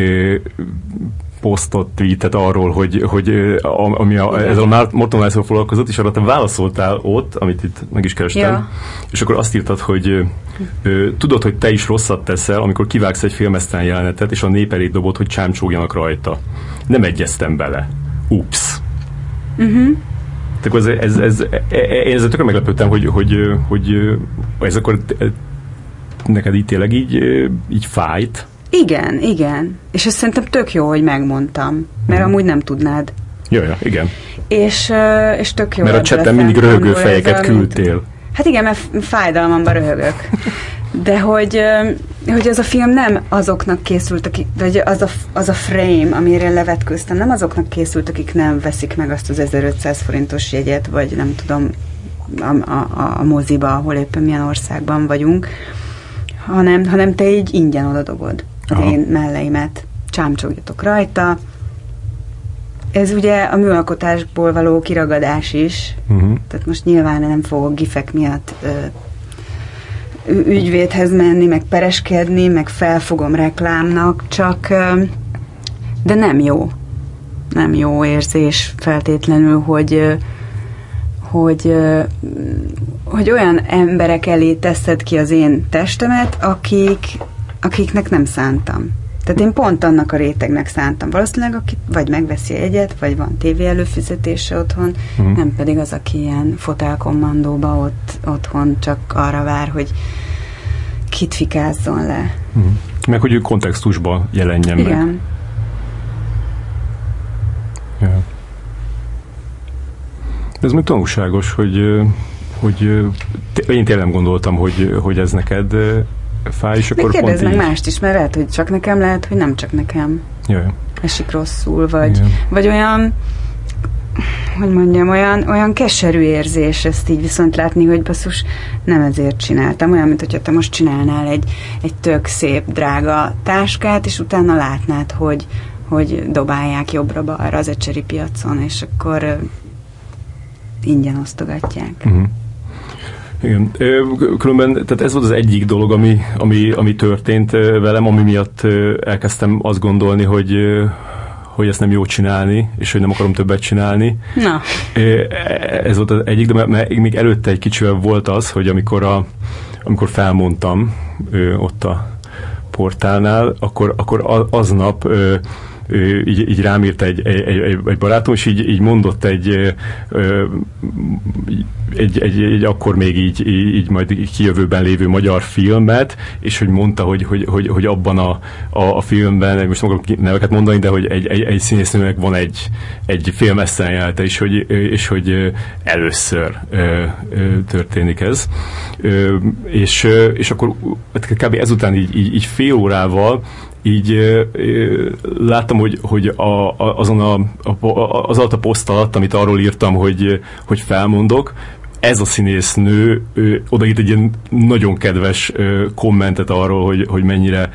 S1: posztot, tweetet arról, hogy, hogy ami a, ezzel a Morton László foglalkozott, és arra te válaszoltál ott, amit itt meg is kerestem, ja. és akkor azt írtad, hogy ö, tudod, hogy te is rosszat teszel, amikor kivágsz egy filmesztelen jelenetet, és a néperét dobod, hogy csámcsógjanak rajta. Nem egyeztem bele. Ups.
S2: Uh-huh.
S1: Tehát ez, ez, ez, ez, én ezzel tökre meglepődtem, hogy, hogy, hogy ez akkor neked így tényleg így, így fájt,
S2: igen, igen. És ezt szerintem tök jó, hogy megmondtam, mert hmm. amúgy nem tudnád.
S1: Jaj, ja, igen.
S2: És, és tök jó.
S1: Mert a csetten mindig röhögő fejeket küldtél.
S2: Hát igen, mert fájdalmamban röhögök. De hogy, hogy az a film nem azoknak készült, akik, vagy az a, az a frame, amire levetkőztem, nem azoknak készült, akik nem veszik meg azt az 1500 forintos jegyet, vagy nem tudom, a, a, a moziba, ahol éppen milyen országban vagyunk, hanem, hanem te így ingyen odadobod Aha. én melleimet, csámcsogjatok rajta. Ez ugye a műalkotásból való kiragadás is, uh-huh. tehát most nyilván nem fogok gifek miatt ö, ügyvédhez menni, meg pereskedni, meg felfogom reklámnak, csak ö, de nem jó. Nem jó érzés feltétlenül, hogy hogy, hogy olyan emberek elé teszed ki az én testemet, akik, akiknek nem szántam. Tehát én pont annak a rétegnek szántam. Valószínűleg, aki vagy megveszi egyet, vagy van tévé előfizetése otthon, uh-huh. nem pedig az, aki ilyen fotelkommandóba ott otthon csak arra vár, hogy kit fikázzon le.
S1: Uh-huh. Meg, hogy ő kontextusba jelenjen
S2: Igen.
S1: meg. Ja. Ez még tanulságos, hogy, hogy én tényleg nem gondoltam, hogy, hogy ez neked fáj, és akkor
S2: pont meg így... mást is, mert lehet, hogy csak nekem, lehet, hogy nem csak nekem
S1: Jaj.
S2: esik rosszul, vagy, vagy olyan hogy mondjam, olyan, olyan keserű érzés ezt így viszont látni, hogy basszus, nem ezért csináltam. Olyan, mint hogyha te most csinálnál egy, egy tök szép, drága táskát, és utána látnád, hogy, hogy dobálják jobbra-balra az ecseri piacon, és akkor ingyen osztogatják. Uh-huh.
S1: Igen. Különben, tehát ez volt az egyik dolog, ami, ami, ami történt velem, ami miatt elkezdtem azt gondolni, hogy hogy ezt nem jó csinálni, és hogy nem akarom többet csinálni.
S2: Na.
S1: Ez volt az egyik, de még előtte egy kicsivel volt az, hogy amikor, a, amikor felmondtam ott a portálnál, akkor, akkor aznap így, így rám írt egy, egy, egy, egy barátom, és így, így mondott egy, egy, egy, egy akkor még így, így majd kijövőben lévő magyar filmet, és hogy mondta, hogy, hogy, hogy, hogy abban a, a, a filmben, most akarok neveket mondani, de hogy egy, egy, egy színésznőnek van egy, egy film jelte, és hogy, és hogy először történik ez. És, és akkor kb. ezután így, így, így fél órával így láttam, hogy, hogy a, a, azon a, a, az alatt a poszt alatt, amit arról írtam, hogy, hogy felmondok, ez a színésznő odaírt egy ilyen nagyon kedves kommentet arról, hogy, hogy mennyire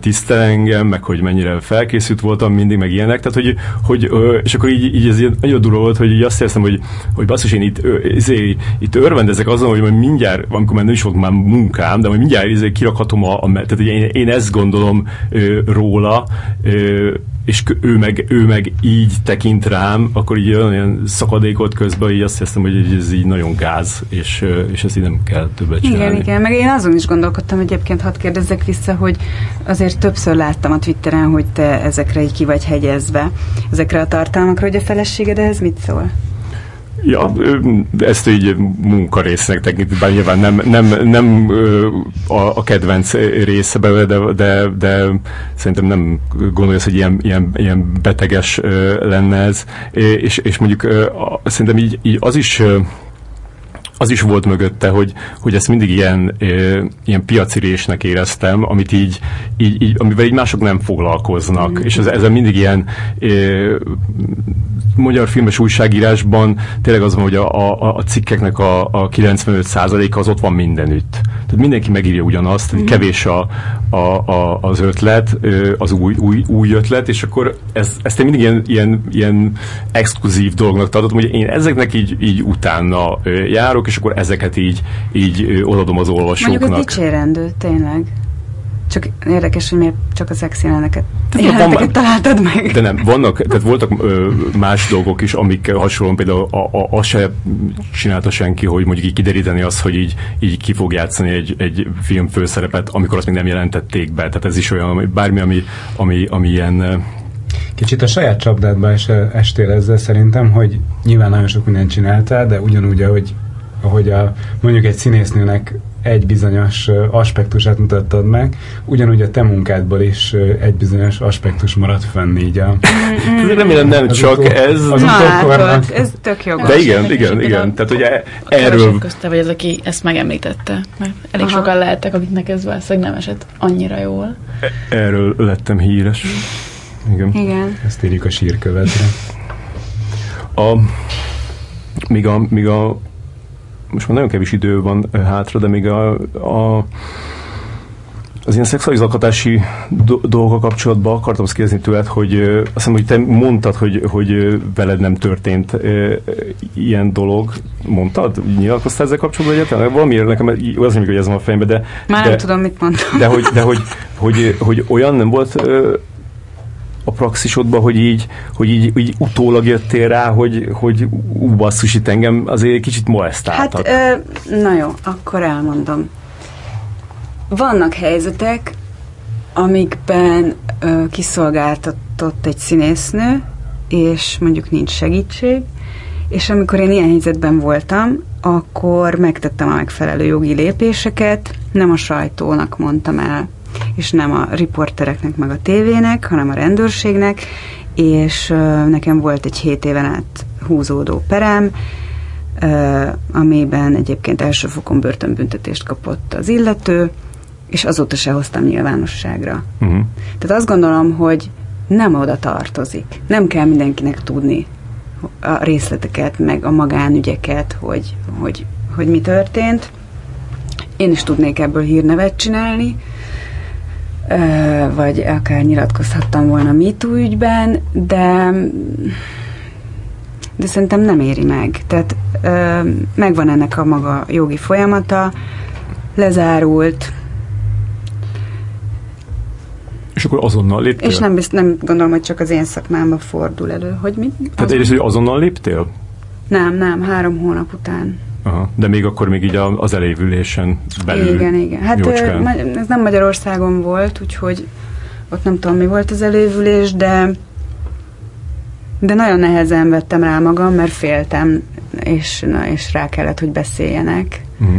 S1: tisztel engem, meg hogy mennyire felkészült voltam mindig, meg ilyenek, tehát hogy, hogy és akkor így, így ez ilyen nagyon durva volt, hogy így azt hiszem, hogy, hogy basszus, én itt, izé, itt örvendezek azon, hogy majd mindjárt, amikor már nem is volt már munkám, de majd mindjárt izé kirakhatom a, a tehát én, én ezt gondolom ö, róla, ö, és ő meg, ő meg így tekint rám, akkor így olyan szakadékot közben, így azt hiszem, hogy ez így nagyon gáz, és, és ezt így nem kell többet csinálni.
S2: Igen, igen, meg én azon is gondolkodtam egyébként, hadd kérdezzek vissza, hogy azért többször láttam a Twitteren, hogy te ezekre így ki vagy hegyezve, ezekre a tartalmakra, hogy a feleséged ehhez mit szól?
S1: Ja, ezt így munkarésznek tekinti, bár nyilván nem, nem, nem a, a kedvenc része belőle, de, de, de szerintem nem gondolja, hogy ilyen, ilyen, ilyen beteges lenne ez. És, és mondjuk szerintem így, így az is az is volt mögötte, hogy, hogy ezt mindig ilyen, ilyen piacirésnek éreztem, amit így, így, így, amivel így mások nem foglalkoznak, mm. és ez, ezzel mindig ilyen magyar filmes újságírásban tényleg az van, hogy a, a, a cikkeknek a, a 95%-a az ott van mindenütt. Tehát mindenki megírja ugyanazt, mm. kevés a, a, a, az ötlet, az új, új, új ötlet, és akkor ez, ezt én mindig ilyen, ilyen, ilyen exkluzív dolognak tartottam, hogy én ezeknek így, így utána járok, és akkor ezeket így, így odaadom az olvasóknak.
S2: Mondjuk ez dicsérendő, tényleg. Csak érdekes, hogy miért csak a szex jeleneteket, jeleneteket találtad meg.
S1: De nem, vannak, tehát voltak ö, más dolgok is, amik hasonlóan például a, a, a se csinálta senki, hogy mondjuk így kideríteni azt, hogy így, így ki fog játszani egy, egy film főszerepet, amikor azt még nem jelentették be. Tehát ez is olyan, bármi, ami, ami, ami ilyen
S3: Kicsit a saját csapdádba es, estél ezzel szerintem, hogy nyilván nagyon sok mindent csináltál, de ugyanúgy, ahogy, ahogy a, mondjuk egy színésznőnek egy bizonyos aspektusát mutattad meg, ugyanúgy a te munkádból is egy bizonyos aspektus maradt fenn így a...
S1: Remélem nem az csak utó, ez...
S2: Az hát, ez tök jogos.
S1: De igen, igen, igen. Tehát ugye erről...
S4: Közte vagy az, aki ezt megemlítette. Mert elég Aha. sokan lehettek, akiknek ez valószínűleg nem esett annyira jól.
S1: E- erről lettem híres.
S2: Igen. igen.
S3: Ezt írjuk a sírkövetre.
S1: A, míg a, míg a most már nagyon kevés idő van hátra, de még a, a az ilyen szexuális zakatási do- dolgokkal kapcsolatban akartam azt kérdezni tőled, hogy azt hiszem, hogy te mondtad, hogy, hogy veled nem történt e, ilyen dolog. Mondtad? Nyilatkoztál ezzel kapcsolatban egyáltalán? Valamiért nekem az nem hogy ez van a fejembe, de...
S2: Már
S1: de,
S2: nem tudom, mit mondtam.
S1: De hogy, de hogy, hogy, hogy, hogy olyan nem volt a praxisodban, hogy így, hogy így, így utólag jöttél rá, hogy, hogy ú, basszus, itt engem azért kicsit molesztáltak.
S2: Hát, ö, na jó, akkor elmondom. Vannak helyzetek, amikben ö, kiszolgáltatott egy színésznő, és mondjuk nincs segítség, és amikor én ilyen helyzetben voltam, akkor megtettem a megfelelő jogi lépéseket, nem a sajtónak mondtam el és nem a riportereknek, meg a tévének, hanem a rendőrségnek, és nekem volt egy hét éven át húzódó perem, amiben egyébként elsőfokon börtönbüntetést kapott az illető, és azóta se hoztam nyilvánosságra. Uh-huh. Tehát azt gondolom, hogy nem oda tartozik. Nem kell mindenkinek tudni a részleteket, meg a magánügyeket, hogy, hogy, hogy mi történt. Én is tudnék ebből hírnevet csinálni, vagy akár nyilatkozhattam volna MeToo ügyben, de de szerintem nem éri meg. Tehát megvan ennek a maga jogi folyamata, lezárult,
S1: és akkor azonnal léptél?
S2: És nem, nem gondolom, hogy csak az én szakmámban fordul elő. Hogy mi?
S1: Tehát egyrészt, hogy azonnal léptél?
S2: Nem, nem, három hónap után.
S1: Aha, de még akkor még így az elévülésen belül
S2: Igen, igen. Hát jócskán. ez nem Magyarországon volt, úgyhogy ott nem tudom, mi volt az elévülés, de de nagyon nehezen vettem rá magam, mert féltem, és, na, és rá kellett, hogy beszéljenek, uh-huh.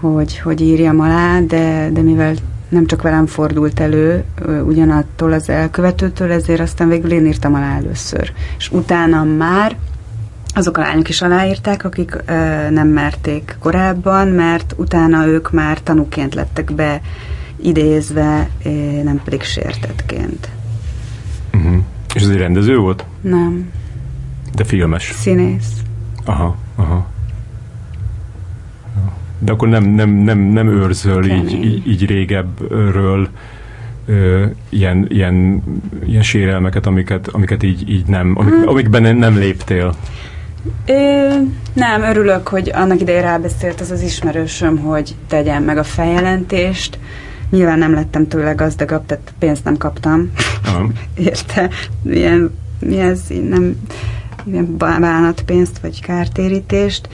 S2: hogy, hogy írjam alá, de, de mivel nem csak velem fordult elő, ugyanattól az elkövetőtől, ezért aztán végül én írtam alá először. És utána már azok a lányok is aláírták, akik ö, nem merték korábban, mert utána ők már tanúként lettek be idézve, nem pedig sértetként.
S1: Uh-huh. És ez egy rendező volt?
S2: Nem.
S1: De filmes?
S2: Színész.
S1: Aha, aha. De akkor nem, nem, nem, nem őrzöl így, így, így régebbről ö, ilyen, ilyen, ilyen sérelmeket, amiket, amiket így, így nem, amik, hmm. amikben nem léptél.
S2: Ö, nem, örülök, hogy annak idején rábeszélt az az ismerősöm, hogy tegyen meg a feljelentést. Nyilván nem lettem tőle gazdagabb, tehát pénzt nem kaptam. Uh-huh. *laughs* Érte? Milyen, mi ez? Nem, ilyen bánatpénzt vagy kártérítést.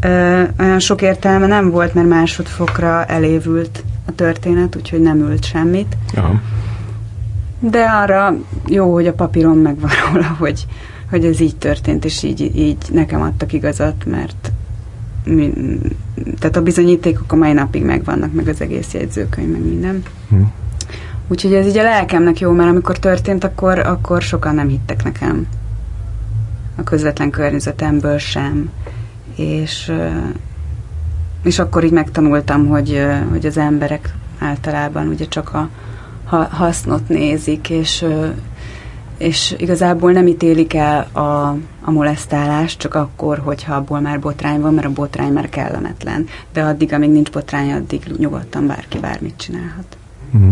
S2: Ö, olyan sok értelme nem volt, mert másodfokra elévült a történet, úgyhogy nem ült semmit. Uh-huh. De arra jó, hogy a papíron megvan róla, hogy, hogy ez így történt, és így, így nekem adtak igazat, mert mi, tehát a bizonyítékok a mai napig megvannak, meg az egész jegyzőkönyv, meg minden. Hmm. Úgyhogy ez így a lelkemnek jó, mert amikor történt, akkor, akkor sokan nem hittek nekem. A közvetlen környezetemből sem. És, és akkor így megtanultam, hogy, hogy az emberek általában ugye csak a hasznot nézik, és, és igazából nem ítélik el a, a molesztálást csak akkor, hogyha abból már botrány van, mert a botrány már kellemetlen. De addig, amíg nincs botrány, addig nyugodtan bárki bármit csinálhat. Mm.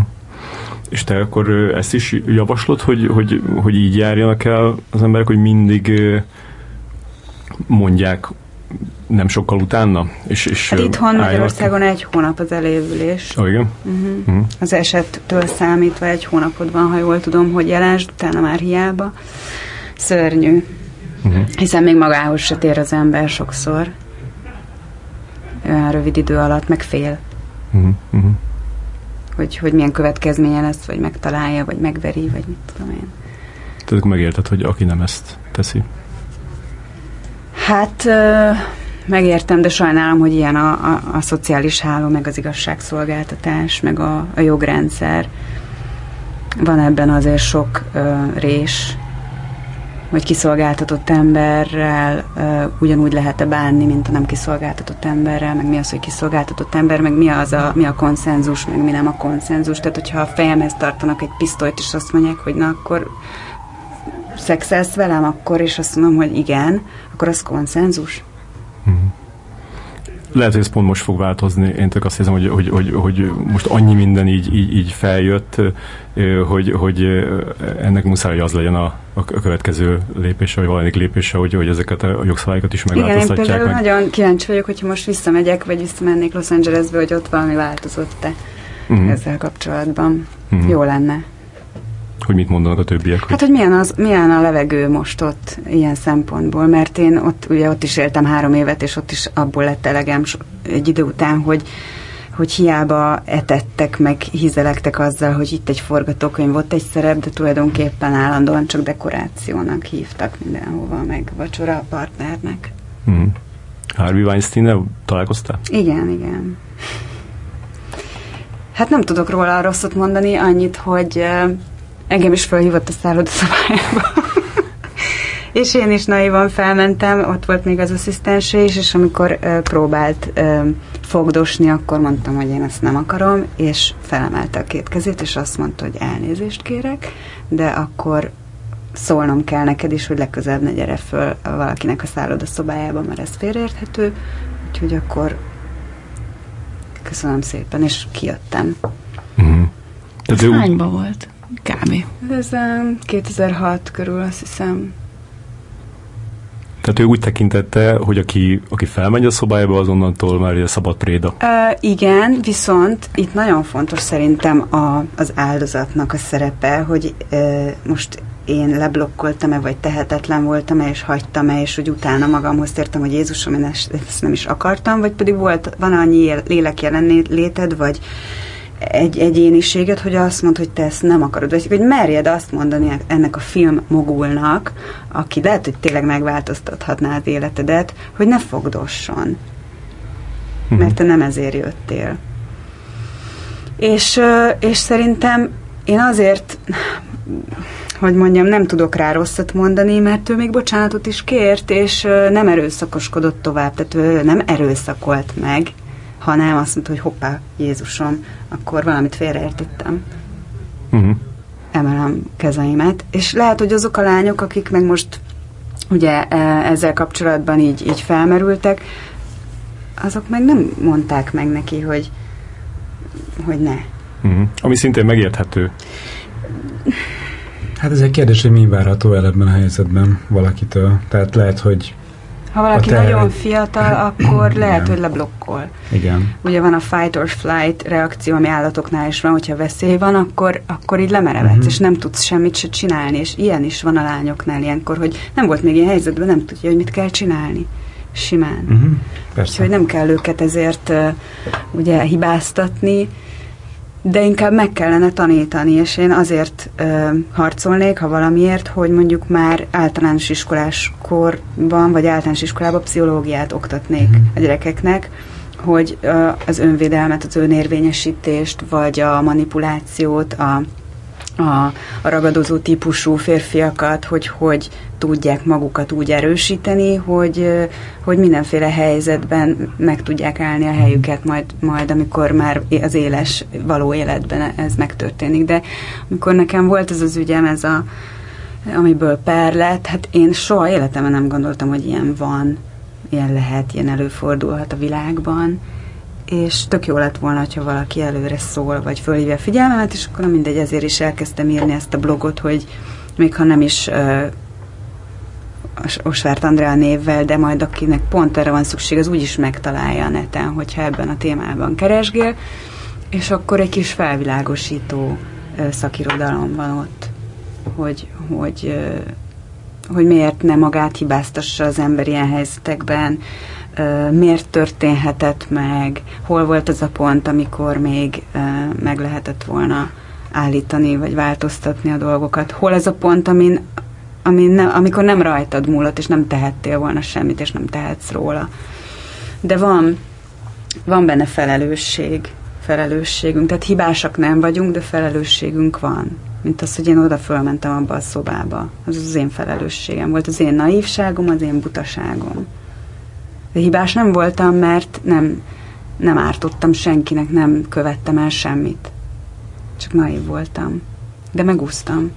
S1: És te akkor ezt is javaslod, hogy, hogy, hogy így járjanak el az emberek, hogy mindig mondják nem sokkal utána? És, és
S2: hát itthon Magyarországon egy hónap az elévülés.
S1: Oh, igen?
S2: Uh-huh. Uh-huh. Az esettől számítva egy hónapod van, ha jól tudom, hogy jelensd, utána már hiába. Szörnyű. Uh-huh. Hiszen még magához se tér az ember sokszor. Olyan rövid idő alatt, meg fél. Uh-huh. Uh-huh. Hogy, hogy milyen következménye lesz, vagy megtalálja, vagy megveri, vagy mit tudom én.
S1: Tehát megérted, hogy aki nem ezt teszi.
S2: Hát megértem, de sajnálom, hogy ilyen a, a, a szociális háló, meg az igazságszolgáltatás, meg a, a jogrendszer. Van ebben azért sok ö, rés, hogy kiszolgáltatott emberrel ö, ugyanúgy lehet-e bánni, mint a nem kiszolgáltatott emberrel, meg mi az, hogy kiszolgáltatott ember, meg mi, az a, mi a konszenzus, meg mi nem a konszenzus. Tehát, hogyha a fejemhez tartanak egy pisztolyt, és azt mondják, hogy na akkor szexelsz velem akkor, és azt mondom, hogy igen, akkor az konszenzus. Hmm.
S1: Lehet, hogy ez pont most fog változni. Én tök azt hiszem, hogy, hogy, hogy, hogy most annyi minden így, így, így feljött, hogy, hogy ennek muszáj, hogy az legyen a, a következő lépése, vagy valamelyik lépése, hogy, hogy ezeket a jogszabályokat is megváltoztatják. Igen, én
S2: meg. nagyon kíváncsi vagyok, hogyha most visszamegyek, vagy visszamennék Los Angelesbe, hogy ott valami változott-e uh-huh. ezzel kapcsolatban. Uh-huh. Jó lenne.
S1: Hogy mit mondanak a többiek?
S2: Hát, hogy milyen, az, milyen a levegő most ott ilyen szempontból, mert én ott, ugye ott is éltem három évet, és ott is abból lett elegem egy idő után, hogy hogy hiába etettek, meg hízelektek azzal, hogy itt egy forgatókönyv, volt egy szerep, de tulajdonképpen állandóan csak dekorációnak hívtak mindenhova, meg vacsora partnernek. Hmm.
S1: Harvey weinstein találkoztál?
S2: Igen, igen. Hát nem tudok róla rosszat mondani, annyit, hogy engem is felhívott a szállodaszobájába. és én is naivan felmentem, ott volt még az asszisztense is, és amikor uh, próbált uh, fogdosni, akkor mondtam, hogy én ezt nem akarom, és felemelte a két kezét, és azt mondta, hogy elnézést kérek, de akkor szólnom kell neked is, hogy legközelebb ne gyere föl valakinek a szállodaszobájába, mert ez félreérthető, úgyhogy akkor köszönöm szépen, és kijöttem.
S4: Mm. Ez hányba volt? Kb.
S2: Ez um, 2006 körül, azt hiszem.
S1: Tehát ő úgy tekintette, hogy aki, aki felmegy a szobájába, azonnantól már a szabad préda.
S2: Uh, igen, viszont itt nagyon fontos szerintem a, az áldozatnak a szerepe, hogy uh, most én leblokkoltam-e, vagy tehetetlen voltam-e, és hagytam-e, és hogy utána magamhoz tértem, hogy Jézusom, én ezt nem is akartam, vagy pedig volt, van annyi lélek jelenléted, vagy egy egyéniséget, hogy azt mond, hogy te ezt nem akarod, vagy hogy merjed azt mondani ennek a film mogulnak, aki lehet, hogy tényleg megváltoztathatná az életedet, hogy ne fogdosson. Uh-huh. Mert te nem ezért jöttél. És, és szerintem én azért, hogy mondjam, nem tudok rá rosszat mondani, mert ő még bocsánatot is kért, és nem erőszakoskodott tovább, tehát ő nem erőszakolt meg, hanem azt mondta, hogy hoppá, Jézusom, akkor valamit félreértettem. Uh-huh. Emelem kezeimet. És lehet, hogy azok a lányok, akik meg most ugye e, ezzel kapcsolatban így, így felmerültek, azok meg nem mondták meg neki, hogy, hogy ne.
S1: Uh-huh. Ami szintén megérthető.
S3: Hát ez egy kérdés, hogy mi várható el ebben a helyzetben valakitől. Tehát lehet, hogy
S2: ha valaki te... nagyon fiatal, akkor lehet, Igen. hogy leblokkol.
S3: Igen.
S2: Ugye van a fight or flight reakció, ami állatoknál is van, hogyha veszély van, akkor, akkor így lemerevedsz, uh-huh. és nem tudsz semmit se csinálni, és ilyen is van a lányoknál ilyenkor, hogy nem volt még ilyen helyzetben, nem tudja, hogy mit kell csinálni. Simán. Uh-huh. Persze. Úgyhogy nem kell őket ezért uh, ugye hibáztatni, de inkább meg kellene tanítani, és én azért ö, harcolnék, ha valamiért, hogy mondjuk már általános iskolás korban, vagy általános iskolában pszichológiát oktatnék mm-hmm. a gyerekeknek, hogy ö, az önvédelmet, az önérvényesítést, vagy a manipulációt, a a, a ragadozó típusú férfiakat, hogy hogy tudják magukat úgy erősíteni, hogy, hogy mindenféle helyzetben meg tudják állni a helyüket majd, majd, amikor már az éles, való életben ez megtörténik. De amikor nekem volt ez az ügyem, ez a, amiből per lett, hát én soha életemben nem gondoltam, hogy ilyen van, ilyen lehet, ilyen előfordulhat a világban és tök jó lett volna, ha valaki előre szól, vagy fölhívja a figyelmemet, és akkor mindegy, ezért is elkezdtem írni ezt a blogot, hogy még ha nem is Osvárt Andrea névvel, de majd akinek pont erre van szükség, az úgyis megtalálja a neten, hogyha ebben a témában keresgél, és akkor egy kis felvilágosító szakirodalom van ott, hogy, hogy, hogy miért ne magát hibáztassa az ember ilyen helyzetekben, miért történhetett meg, hol volt az a pont, amikor még meg lehetett volna állítani, vagy változtatni a dolgokat. Hol ez a pont, amin, amin nem, amikor nem rajtad múlott, és nem tehettél volna semmit, és nem tehetsz róla. De van, van benne felelősség, felelősségünk. Tehát hibásak nem vagyunk, de felelősségünk van. Mint az, hogy én oda fölmentem abba a szobába. Az az én felelősségem volt, az én naívságom, az én butaságom. De hibás nem voltam, mert nem, nem ártottam senkinek, nem követtem el semmit. Csak naiv voltam. De megúsztam.